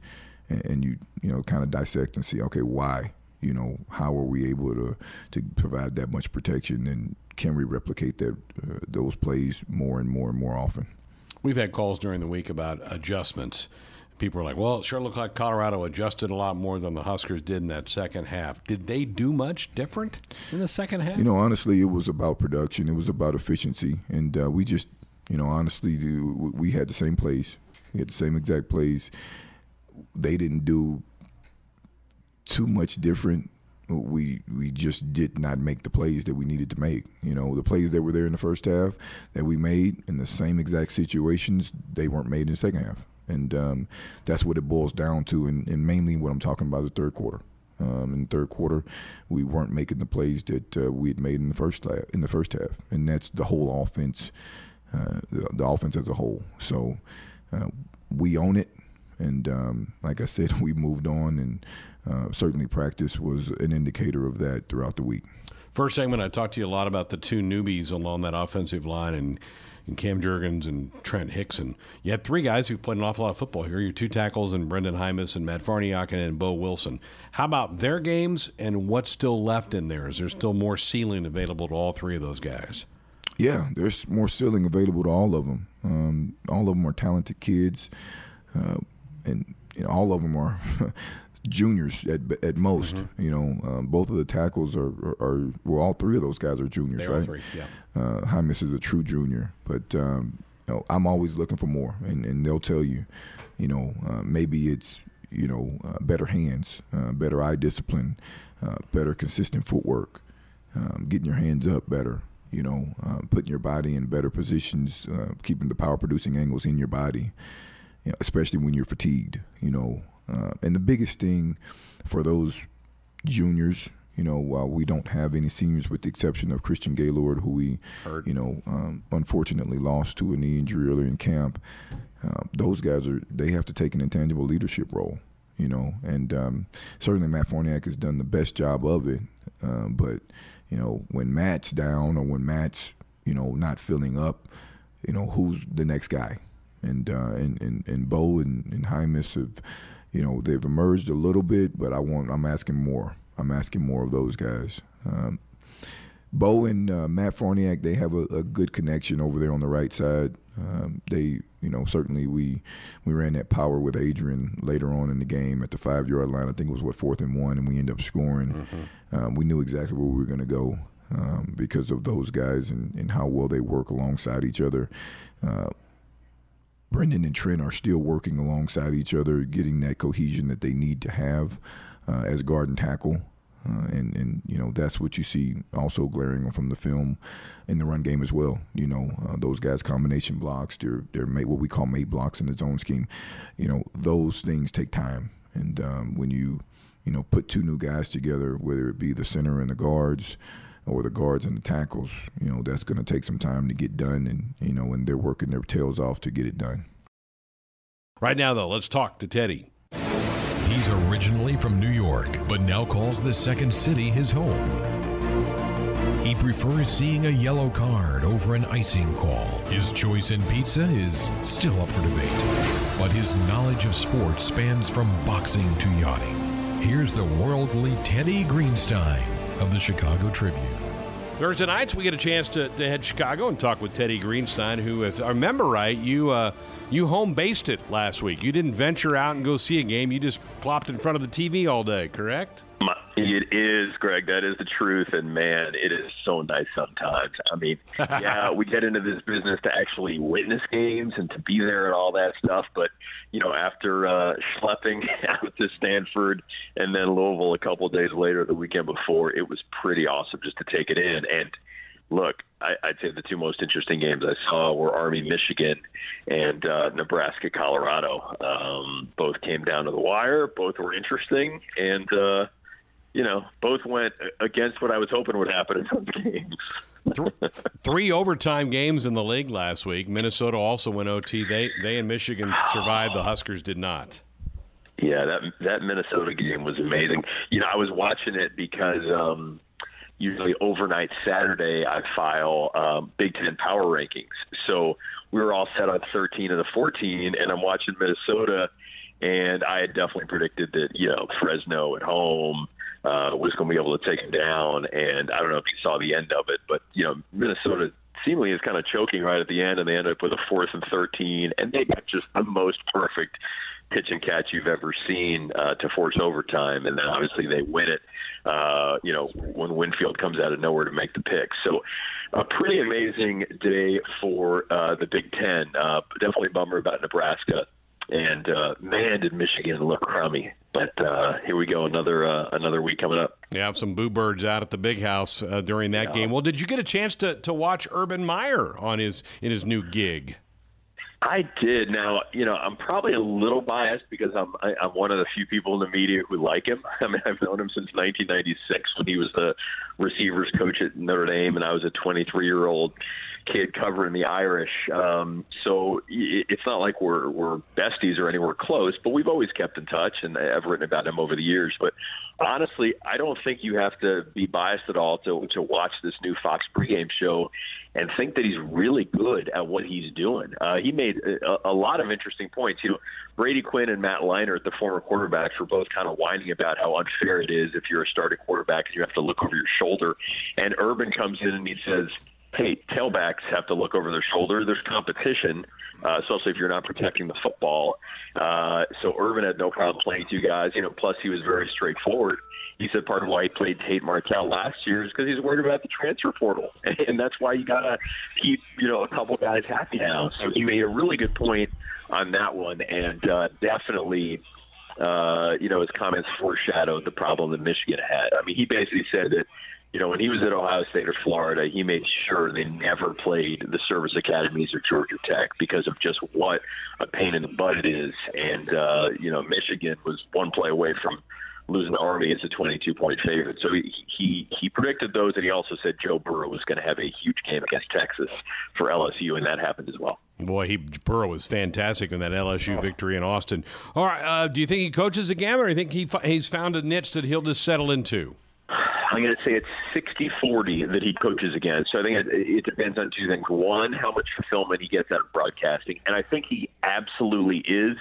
and, and you you know kind of dissect and see, okay, why you know how are we able to to provide that much protection and can we replicate that uh, those plays more and more and more often We've had calls during the week about adjustments. People are like, well, it sure looked like Colorado adjusted a lot more than the Huskers did in that second half. Did they do much different in the second half? You know, honestly, it was about production, it was about efficiency. And uh, we just, you know, honestly, we had the same plays, we had the same exact plays. They didn't do too much different we we just did not make the plays that we needed to make. You know, the plays that were there in the first half that we made in the same exact situations, they weren't made in the second half, and um, that's what it boils down to. And, and, mainly, what I'm talking about is the third quarter. Um, in the third quarter, we weren't making the plays that uh, we had made in the first half, in the first half, and that's the whole offense, uh, the, the, offense as a whole. So uh, we own it, and um, like I said, we moved on and uh, certainly practice was an indicator of that throughout the week. First segment, I talked to you a lot about the two newbies along that offensive line and, and Cam Jurgens and Trent Hixson. You had three guys who played an awful lot of football here. Your two tackles and Brendan Jaimes and Matt Farniok and Boe Wilson. How about their games and what's still left in there? Is there still more ceiling available to all three of those guys? Yeah, there's more ceiling available to all of them. Um, all of them are talented kids, uh, and you know, all of them are juniors at at most. Mm-hmm. You know, um, both of the tackles are, are, are, well, all three of those guys are juniors, they right? Three, yeah. Uh, Jaimes is a true junior, but um, you know, I'm always looking for more, and, and they'll tell you, you know, uh, maybe it's you know uh, better hands, uh, better eye discipline, uh, better consistent footwork, um, getting your hands up better. You know, uh, putting your body in better positions, keeping the power producing angles in your body. You know, especially when you're fatigued. You know, uh, and the biggest thing for those juniors, you know, while we don't have any seniors with the exception of Christian Gaylord, who we, Heard. you know, um, unfortunately lost to a knee injury earlier in camp, uh, those guys are, they have to take an intangible leadership role, you know, and um, certainly Matt Farniok has done the best job of it. Uh, but, you know, when Matt's down or when Matt's, you know, not filling up, you know, who's the next guy? And uh, and, and and Boe and, and Jaimes have, you know, they've emerged a little bit, but I want I'm asking more. I'm asking more of those guys. Um, Boe and uh, Matt Farniok, they have a, a, good connection over there on the right side. Um, they, you know, certainly we we ran that power with Adrian later on in the game at the five yard line. I think it was what fourth and one, and we ended up scoring. Mm-hmm. Um, we knew exactly where we were going to go um, because of those guys and, and how well they work alongside each other. Uh, Brendan and Trent are still working alongside each other, getting that cohesion that they need to have uh, as guard and tackle. Uh, and and you know that's what you see also glaring from the film in the run game as well. You know uh, those guys combination blocks, they're they're made, what we call mate blocks in the zone scheme. You know those things take time, and um, when you you know put two new guys together, whether it be the center and the guards, or the guards and the tackles, you know that's going to take some time to get done, and you know and they're working their tails off to get it done. Right now, though, let's talk to Teddy. He's originally from New York, but now calls the second city his home. He prefers seeing a yellow card over an icing call. His choice in pizza is still up for debate, but his knowledge of sports spans from boxing to yachting. Here's the worldly Teddy Greenstein of the Chicago Tribune. Thursday nights, we get a chance to, to head Chicago and talk with Teddy Greenstein, who, if I remember right, you uh, you home based it last week. You didn't venture out and go see a game. You just plopped in front of the TV all day, correct? It is, Greg. That is the truth. And man, it is so nice sometimes. I mean, yeah, we get into this business to actually witness games and to be there and all that stuff. But, you know, after uh, schlepping out to Stanford and then Louisville a couple of days later, the weekend before, it was pretty awesome just to take it in. And look, I, would say the two most interesting games I saw were Army, Michigan, and uh, Nebraska, Colorado. Um, both came down to the wire. Both were interesting, and uh, you know, both went against what I was hoping would happen in those games. Three overtime games in the league last week. Minnesota also went OT. They they and Michigan survived. The Huskers did not. Yeah, that that Minnesota game was amazing. You know, I was watching it because um, usually overnight Saturday I file um, Big Ten power rankings. So we were all set on 13 of the 14, and I'm watching Minnesota, and I had definitely predicted that you know Fresno at home uh, was going to be able to take him down. And I don't know if you saw the end of it, but you know Minnesota seemingly is kind of choking right at the end, and they end up with a fourth and 13, and they got just the most perfect pitch and catch you've ever seen uh, to force overtime, and then obviously they win it. Uh, you know when Winfield comes out of nowhere to make the pick. So a pretty amazing day for uh, the Big Ten. Uh, definitely a bummer about Nebraska. And uh, man, did Michigan look crummy! But uh, here we go, another uh, another week coming up. Yeah, have some boo birds out at the big house uh, during that yeah. game. Well, did you get a chance to, to watch Urban Meyer on his in his new gig? I did. Now, you know, I'm probably a little biased because I'm I, am i am one of the few people in the media who like him. I mean, I've known him since 1996 when he was the receivers coach at Notre Dame, and I was a 23 year old kid covering the Irish. Um, so it's not like we're we're besties or anywhere close, but we've always kept in touch, and I've written about him over the years. But honestly, I don't think you have to be biased at all to to watch this new Fox pregame show and think that he's really good at what he's doing. Uh, he made a, a lot of interesting points. You know, Brady Quinn and Matt Leinart, the former quarterbacks, were both kind of whining about how unfair it is if you're a starting quarterback and you have to look over your shoulder. And Urban comes in and he says hey, tailbacks have to look over their shoulder. There's competition, uh, especially if you're not protecting the football. Uh, so Urban had no problem playing two guys. You know, plus he was very straightforward. He said part of why he played Tate Martell last year is because he's worried about the transfer portal, and that's why you gotta keep you know a couple guys happy now. So he made a really good point on that one, and uh, definitely. Uh, you know, his comments foreshadowed the problem that Michigan had. I mean, he basically said that you know, when he was at Ohio State or Florida, he made sure they never played the service academies or Georgia Tech because of just what a pain in the butt it is. And, uh, you know, Michigan was one play away from losing the Army as a 22 point favorite. So he, he, he predicted those, and he also said Joe Burrow was going to have a huge game against Texas for LSU, and that happened as well. Boy, he Burrow was fantastic in that LSU victory in Austin. All right, uh, do you think he coaches again, or do you think he he's found a niche that he'll just settle into? I'm going to say it's 60 40 that he coaches again. So I think it, it depends on two things. One, how much fulfillment he gets out of broadcasting. And I think he absolutely is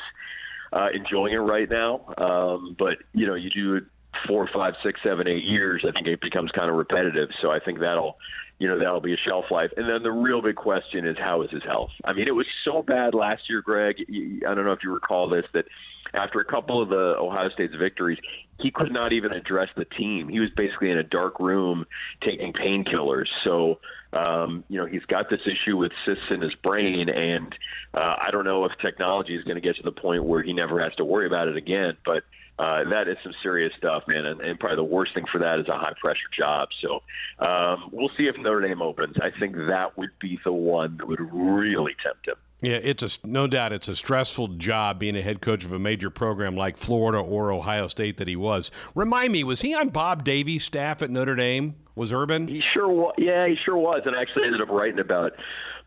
uh, enjoying it right now. Um, but you know, you do it four, five, six, seven, eight years. I think it becomes kind of repetitive. So I think that'll you know that'll be a shelf life. And then the real big question is how is his health? I mean, it was so bad last year, Greg. I don't know if you recall this that after a couple of the Ohio State's victories, he could not even address the team. He was basically in a dark room taking painkillers. So, um, you know, he's got this issue with cysts in his brain, and uh, I don't know if technology is going to get to the point where he never has to worry about it again. But uh, that is some serious stuff, man. And, and probably the worst thing for that is a high pressure job. So um, we'll see if Notre Dame opens. I think that would be the one that would really tempt him. Yeah, it's a no doubt it's a stressful job being a head coach of a major program like Florida or Ohio State that he was. Remind me, was he on Bob Davie's staff at Notre Dame? Was Urban? He sure was. Yeah, he sure was, and I actually ended up writing about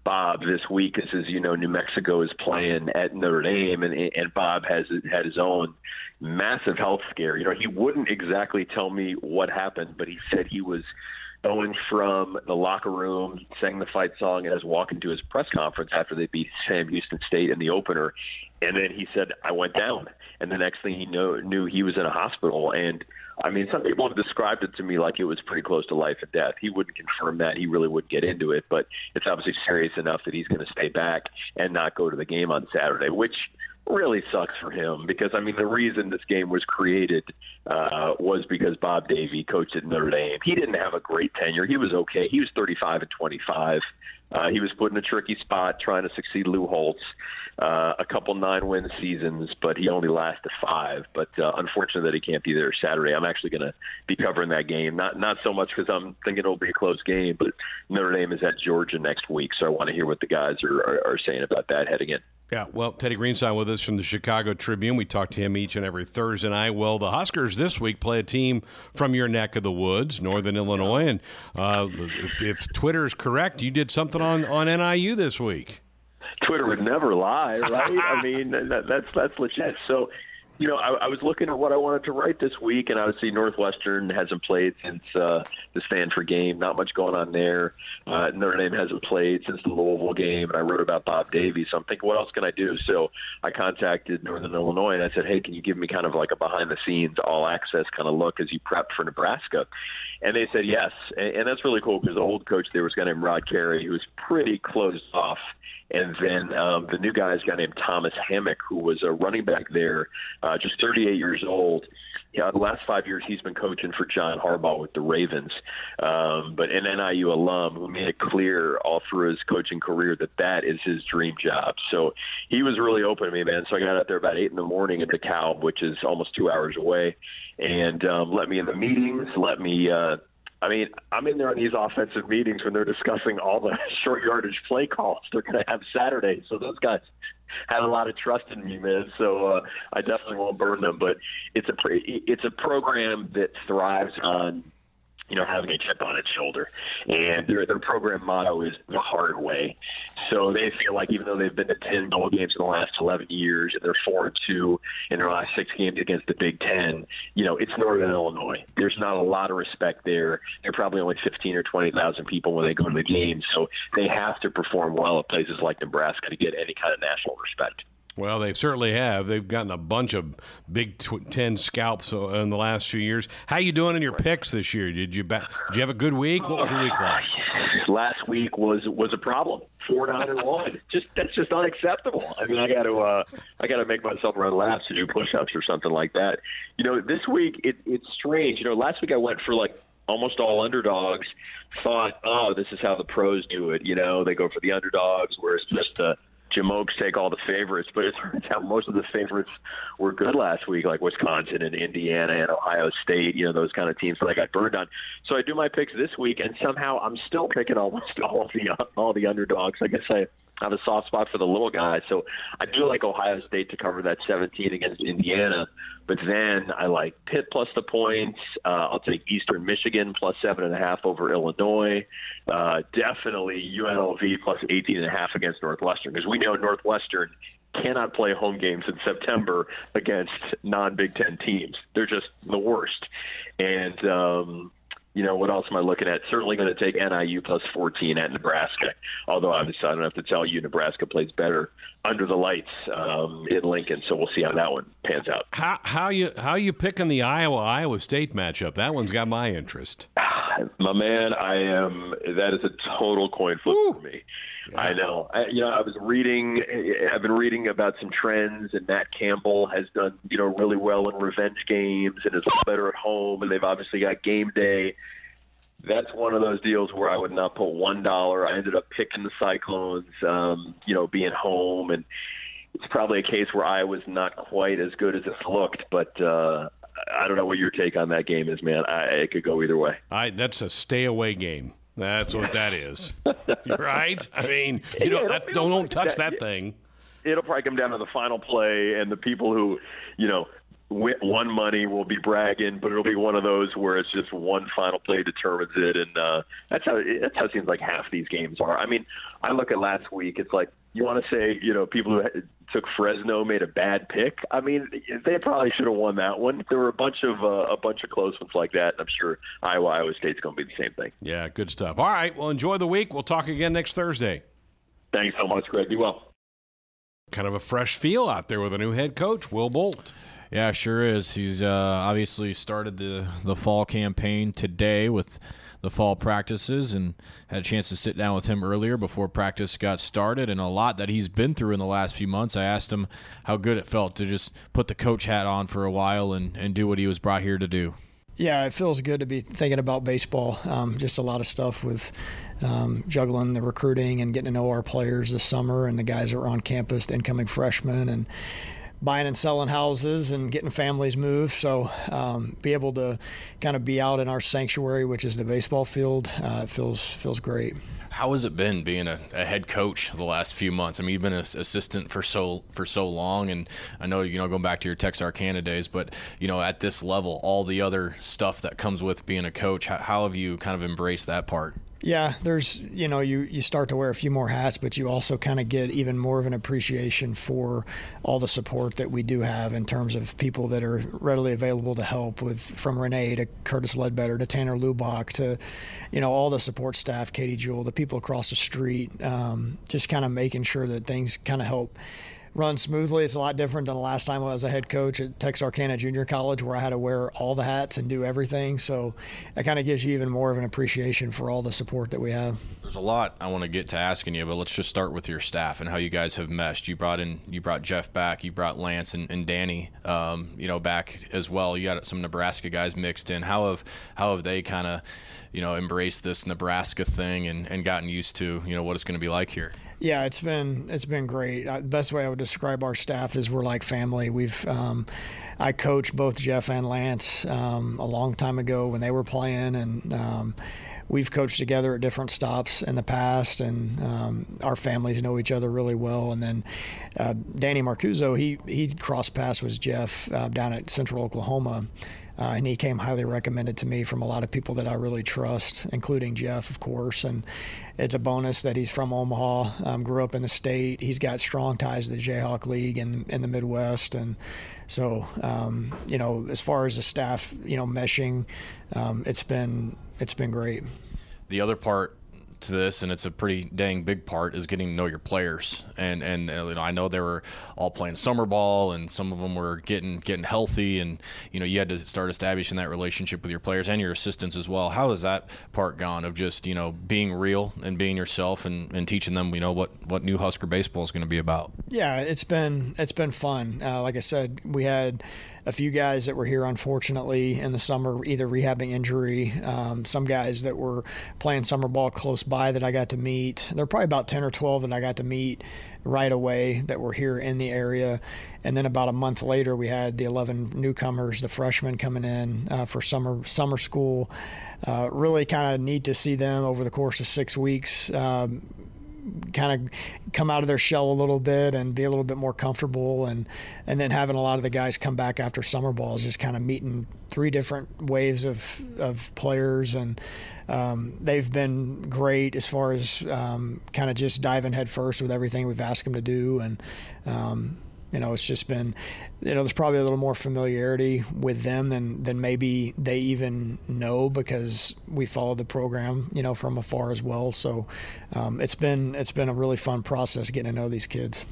Bob this week. As, as you know, New Mexico is playing at Notre Dame, and and Bob has had his own massive health scare. You know, he wouldn't exactly tell me what happened, but he said he was going from the locker room, sang the fight song, and was walking to his press conference after they beat Sam Houston State in the opener. And then he said, I went down. And the next thing he know, knew, he was in a hospital. And I mean, some people have described it to me like it was pretty close to life and death. He wouldn't confirm that. He really wouldn't get into it, but it's obviously serious enough that he's going to stay back and not go to the game on Saturday, which really sucks for him because I mean the reason this game was created uh, was because Bob Davie coached at Notre Dame. He didn't have a great tenure. He was okay. He was 35 and 25. Uh, he was put in a tricky spot trying to succeed Lou Holtz. Uh, a couple nine-win seasons, but he only lasted five. But uh, unfortunate that he can't be there Saturday. I'm actually going to be covering that game. Not not so much because I'm thinking it'll be a close game, but Notre Dame is at Georgia next week, so I want to hear what the guys are, are, are saying about that heading in. Yeah, well, Teddy Greenstein with us from the Chicago Tribune. We talk to him each and every Thursday night. Well, the Huskers this week play a team from your neck of the woods, Northern Illinois. And uh, if, if Twitter is correct, you did something on, on NIU this week. Twitter would never lie, right? I mean, that, that's that's legit. So you know, I, I was looking at what I wanted to write this week, and obviously Northwestern hasn't played since uh, the Stanford game. Not much going on there. Uh, Notre Dame hasn't played since the Louisville game, and I wrote about Bob Davies. So I'm thinking, what else can I do? So I contacted Northern Illinois, and I said, hey, can you give me kind of like a behind-the-scenes, all-access kind of look as you prep for Nebraska? And they said yes, and, and that's really cool because the old coach there was a guy named Rod Carey, who was pretty closed off and then um, the new guy is a guy named Thomas Hammock, who was a running back there, uh, just 38 years old. Yeah, the last five years he's been coaching for John Harbaugh with the Ravens, um, but an NIU alum who made it clear all through his coaching career that that is his dream job. So he was really open to me, man. So I got out there about eight in the morning at the Cow, which is almost two hours away, and um, let me in the meetings, let me. Uh, I mean, I'm in there on these offensive meetings when they're discussing all the short yardage play calls they're going to have Saturday. So those guys had a lot of trust in me, man. So uh, I definitely won't burn them. But it's a it's a program that thrives on you know, having a chip on its shoulder. And their their program motto is the hard way. So they feel like even though they've been to ten bowl games in the last eleven years and they're four and two in their last six games against the Big Ten, you know, it's Northern Illinois. There's not a lot of respect there. They're probably only fifteen or twenty thousand people when they go to the game. So they have to perform well at places like Nebraska to get any kind of national respect. Well, they certainly have. They've gotten a bunch of Big Ten scalps in the last few years. How you doing in your picks this year? Did you did you have a good week? What was your week like? Last week was was a problem. Four nine and one. Just that's just unacceptable. I mean, I got to uh, I got to make myself run laps to do push-ups or something like that. You know, this week it, it's strange. You know, last week I went for like almost all underdogs. Thought, oh, this is how the pros do it. You know, they go for the underdogs, whereas just uh, Jim Oaks take all the favorites, but it turns out most of the favorites were good last week, like Wisconsin and Indiana and Ohio State, you know, those kind of teams that I got burned on. So I do my picks this week, and somehow I'm still picking almost all of the all the underdogs. I guess I have a soft spot for the little guys. So I do like Ohio State to cover that 17 against Indiana. But then I like Pitt plus the points. Uh, I'll take Eastern Michigan plus seven and a half over Illinois. Uh, definitely UNLV plus 18 and a half against Northwestern because we know Northwestern cannot play home games in September against non Big Ten teams. They're just the worst. And um, you know, what else am I looking at? Certainly going to take NIU plus 14 at Nebraska. Although obviously I don't have to tell you, Nebraska plays better under the lights um, in Lincoln. So we'll see how that one pans out. How how you how you picking the Iowa Iowa State matchup? That one's got my interest. My man, I am. That is a total coin flip Woo. for me. I know. I, you know, I was reading. I've been reading about some trends, and Matt Campbell has done you know really well in revenge games and is better at home, and they've obviously got game day. That's one of those deals where I would not put one dollar. I ended up picking the Cyclones, um, you know, being home, and it's probably a case where I was not quite as good as it looked, but. uh I don't know what your take on that game is, man. I, it could go either way. I that's a stay away game. That's what that is. right? I mean, you don't don't, don't touch that thing. It'll probably come down to the final play, and the people who, you know, win, won money will be bragging, but it'll be one of those where it's just one final play determines it, and uh, that's how that's how it seems like half these games are. I mean, I look at last week; it's like you want to say, you know, people who took Fresno made a bad pick. I mean, they probably should have won that one. There were a bunch of uh, a bunch of close ones like that. I'm sure Iowa Iowa State's going to be the same thing. Yeah, good stuff. All right, well, enjoy the week. We'll talk again next Thursday. Thanks so much, Greg. Be well. Kind of a fresh feel out there with a new head coach, Will Bolt. Yeah, sure is. He's uh, obviously started the the fall campaign today with the fall practices and had a chance to sit down with him earlier before practice got started and a lot that he's been through in the last few months. I asked him how good it felt to just put the coach hat on for a while and, and do what he was brought here to do. Yeah, it feels good to be thinking about baseball. Um, just a lot of stuff with um, juggling the recruiting and getting to know our players this summer and the guys that are on campus, the incoming freshmen, and buying and selling houses and getting families moved. So um, be able to kind of be out in our sanctuary, which is the baseball field, uh, feels feels great. How has it been being a, a, head coach the last few months? I mean, you've been an assistant for so for so long, and I know you know going back to your Texarkana days, but you know at this level, all the other stuff that comes with being a coach, how, how have you kind of embraced that part? Yeah, there's you know you you start to wear a few more hats, but you also kind of get even more of an appreciation for all the support that we do have in terms of people that are readily available to help with from Renee to Curtis Ledbetter to Tanner Lubach to you know all the support staff, Katie Jewell, the people across the street, um, just kind of making sure that things kind of help run smoothly. It's a lot different than the last time I was a head coach at Texarkana Junior College, where I had to wear all the hats and do everything. So that kind of gives you even more of an appreciation for all the support that we have. There's a lot I want to get to asking you, but let's just start with your staff and how you guys have meshed. You brought in, you brought Jeff back, you brought Lance and, and Danny, um, you know, back as well. You got some Nebraska guys mixed in. How have how have they kind of, you know, embraced this Nebraska thing and, and gotten used to, you know, what it's going to be like here? Yeah, it's been it's been great. Uh, the best way I would describe our staff is we're like family. We've um, I coached both Jeff and Lance um, a long time ago when they were playing, and um, we've coached together at different stops in the past, and um, our families know each other really well. And then uh, Danny Marcuzzo, he he crossed paths with Jeff uh, down at Central Oklahoma. Uh, and he came highly recommended to me from a lot of people that I really trust, including Jeff, of course. And it's a bonus that he's from Omaha, um, grew up in the state. He's got strong ties to the Jayhawk League in, in the Midwest. And so, um, you know, as far as the staff, you know, meshing, um, it's been it's been great. The other part to this, and it's a pretty dang big part, is getting to know your players. And and uh, you know, I know they were all playing summer ball, and some of them were getting getting healthy, and you know, you had to start establishing that relationship with your players and your assistants as well. How has that part gone of just you know being real and being yourself, and, and teaching them you know what what new Husker baseball is going to be about? Yeah, it's been it's been fun. Uh, like I said, we had a few guys that were here unfortunately in the summer, either rehabbing injury. Um, some guys that were playing summer ball close by that I got to meet. There are probably about 10 or 12 that I got to meet right away that were here in the area. And then about a month later, we had the 11 newcomers, the freshmen coming in uh, for summer summer school. Uh, really kind of neat to see them over the course of six weeks. Um, kind of come out of their shell a little bit and be a little bit more comfortable. And and then having a lot of the guys come back after summer ball is just kind of meeting three different waves of of players. And um, they've been great as far as um, kind of just diving headfirst with everything we've asked them to do. And um, You know, it's just been, you know, there's probably a little more familiarity with them than than maybe they even know because we follow the program, you know, from afar as well. So um, it's been it's been a really fun process getting to know these kids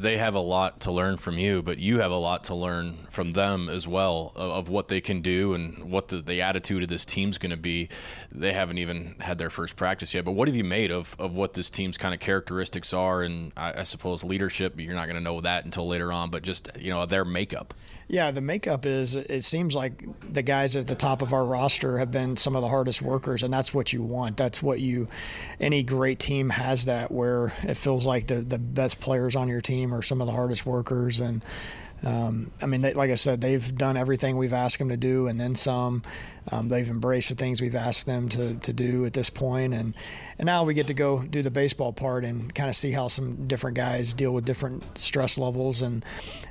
they have a lot to learn from you, but you have a lot to learn from them as well of, of what they can do and what the, the attitude of this team's going to be. They haven't even had their first practice yet, but what have you made of, of what this team's kind of characteristics are? And I, I suppose leadership, you're not going to know that until later on, but just, you know, their makeup. Yeah, the makeup is it seems like the guys at the top of our roster have been some of the hardest workers, and that's what you want. That's what you, any great team has that where it feels like the, the best players on your team are some of the hardest workers. And um, I mean, they, like I said, they've done everything we've asked them to do, and then some. Um, they've embraced the things we've asked them to, to do at this point, and and now we get to go do the baseball part and kind of see how some different guys deal with different stress levels and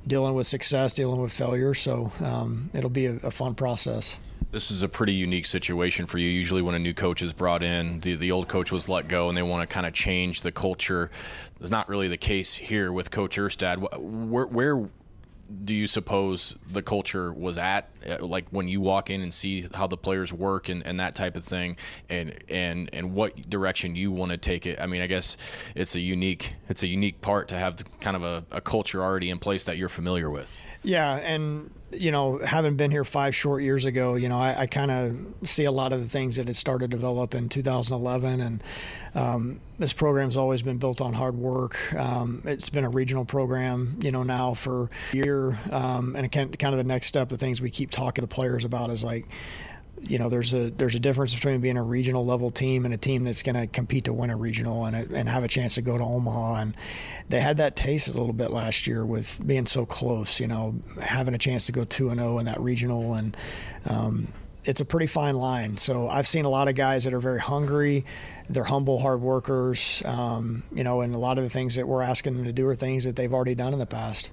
dealing with success, dealing with failure. So um, it'll be a, a fun process. This is a pretty unique situation for you. Usually, when a new coach is brought in, the, the old coach was let go and they want to kind of change the culture. It's not really the case here with Coach Erstad. Where, where do you suppose the culture was at uh, like when you walk in and see how the players work and, and that type of thing and and and what direction you want to take it i mean i guess it's a unique it's a unique part to have kind of a, a culture already in place that you're familiar with yeah and you know, having been here five short years ago, you know, I, I kind of see a lot of the things that had started to develop in 2011. And um, this program's always been built on hard work. Um, it's been a regional program, you know, now for a year. Um, and kind of the next step, the things we keep talking to the players about is like, you know, there's a there's a difference between being a regional level team and a team that's going to compete to win a regional and a, and have a chance to go to Omaha. And they had that taste a little bit last year with being so close. You know, having a chance to go two and zero oh in that regional, and um, it's a pretty fine line. So I've seen a lot of guys that are very hungry. They're humble, hard workers. Um, you know, and a lot of the things that we're asking them to do are things that they've already done in the past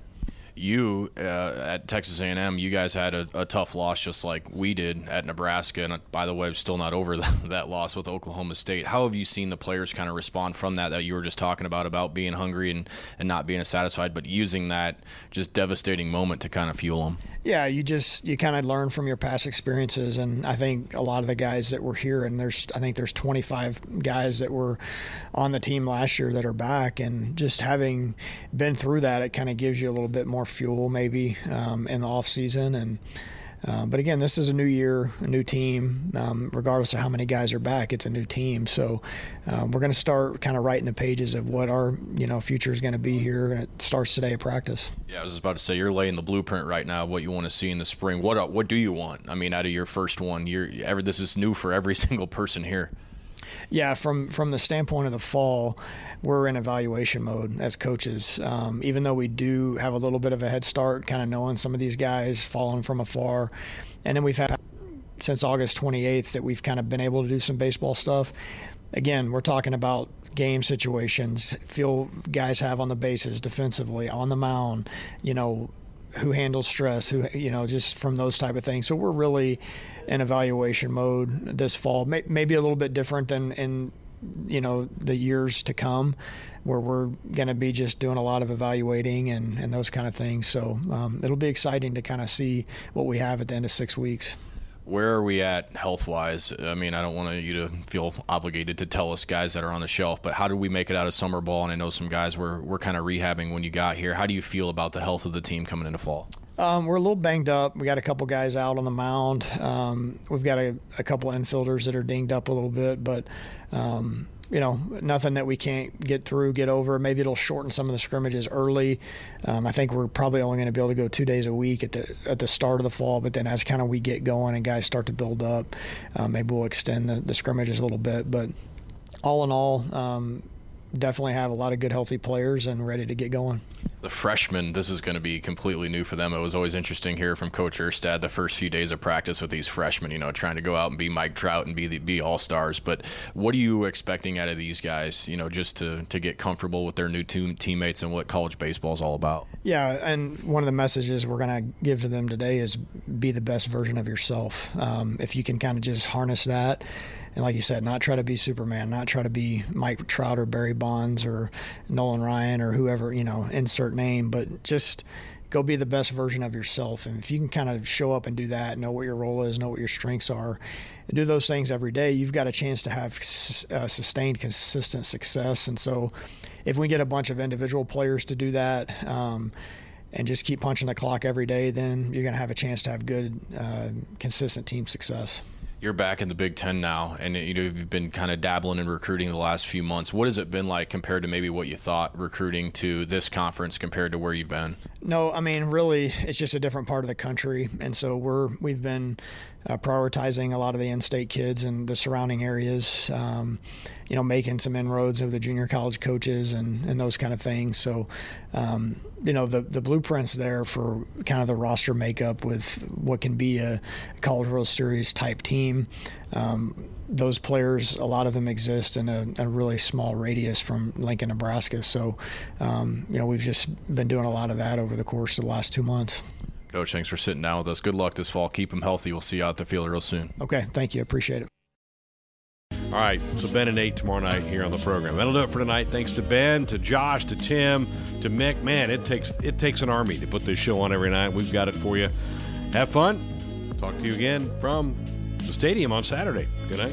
you uh, at Texas A&M, you guys had a, a, tough loss just like we did at Nebraska. And uh, by the way, still not over that, that loss with Oklahoma State. How have you seen the players kind of respond from that that you were just talking about about being hungry and, and not being satisfied, but using that just devastating moment to kind of fuel them? Yeah, you just you kind of learn from your past experiences, and I think a lot of the guys that were here, and there's I think there's 25 guys that were on the team last year that are back, and just having been through that, it kind of gives you a little bit more fuel maybe um, in the off season, and um, but again, this is a new year, a new team. Um, regardless of how many guys are back, it's a new team. So um, we're going to start kind of writing the pages of what our you know future is going to be here, and it starts today at practice. Yeah, I was about to say you're laying the blueprint right now. What you want to see in the spring? What uh, what do you want? I mean, out of your first one, you're ever this is new for every single person here. Yeah, from from the standpoint of the fall, we're in evaluation mode as coaches. Um, even though we do have a little bit of a head start, kind of knowing some of these guys, following from afar, and then we've had since August 28th that we've kind of been able to do some baseball stuff. Again, we're talking about game situations, feel guys have on the bases defensively, on the mound, you know, who handles stress, who you know, just from those type of things. So we're really in evaluation mode this fall. May, Maybe a little bit different than in you know the years to come, where we're going to be just doing a lot of evaluating and and those kind of things. So um, it'll be exciting to kind of see what we have at the end of six weeks where are we at health wise? I mean, I don't want you to feel obligated to tell us guys that are on the shelf, but how did we make it out of summer ball? And I know some guys were, were kind of rehabbing when you got here. How do you feel about the health of the team coming into fall? Um, we're a little banged up. We got a couple guys out on the mound. Um, we've got a, a couple infielders that are dinged up a little bit, but um, you know, nothing that we can't get through, get over. Maybe it'll shorten some of the scrimmages early. Um, I think we're probably only going to be able to go two days a week at the at the start of the fall, but then as kind of we get going and guys start to build up, uh, maybe we'll extend the, the scrimmages a little bit. But all in all, um, definitely have a lot of good, healthy players and ready to get going. The freshmen, this is going to be completely new for them. It was always interesting here from Coach Erstad the first few days of practice with these freshmen, you know, trying to go out and be Mike Trout and be the, be all stars. But what are you expecting out of these guys, you know, just to, to get comfortable with their new team, teammates and what college baseball is all about? Yeah, and one of the messages we're going to give to them today is be the best version of yourself. Um, if you can kind of just harness that and like you said, not try to be Superman, not try to be Mike Trout or Barry Bonds or Nolan Ryan or whoever you know, insert name, but just go be the best version of yourself. And if you can kind of show up and do that, know what your role is, know what your strengths are, and do those things every day, you've got a chance to have uh, sustained, consistent success. And so, if we get a bunch of individual players to do that. Um, and just keep punching the clock every day, then you're going to have a chance to have good, uh, consistent team success you're back in the Big Ten now, and you know you've been kind of dabbling in recruiting the last few months. What has it been like compared to maybe what you thought recruiting to this conference compared to where you've been? No, I mean really, it's just a different part of the country, and so we're we've been uh, prioritizing a lot of the in-state kids and the surrounding areas. Um, you know, making some inroads of the junior college coaches and, and those kind of things. So, um, you know, the the blueprints there for kind of the roster makeup with what can be a College World Series type team. Um, those players, a lot of them exist in a, a, really small radius from Lincoln, Nebraska. So, um, you know, we've just been doing a lot of that over the course of the last two months. Coach, thanks for sitting down with us. Good luck this fall. Keep him healthy. We'll see you out the field real soon. Okay. Thank you. Appreciate it. All right, so Ben and Nate tomorrow night here on the program. That'll do it for tonight. Thanks to Ben, to Josh, to Tim, to Mick. Man, it takes it takes an army to put this show on every night. We've got it for you. Have fun. Talk to you again from the stadium on Saturday. Good night.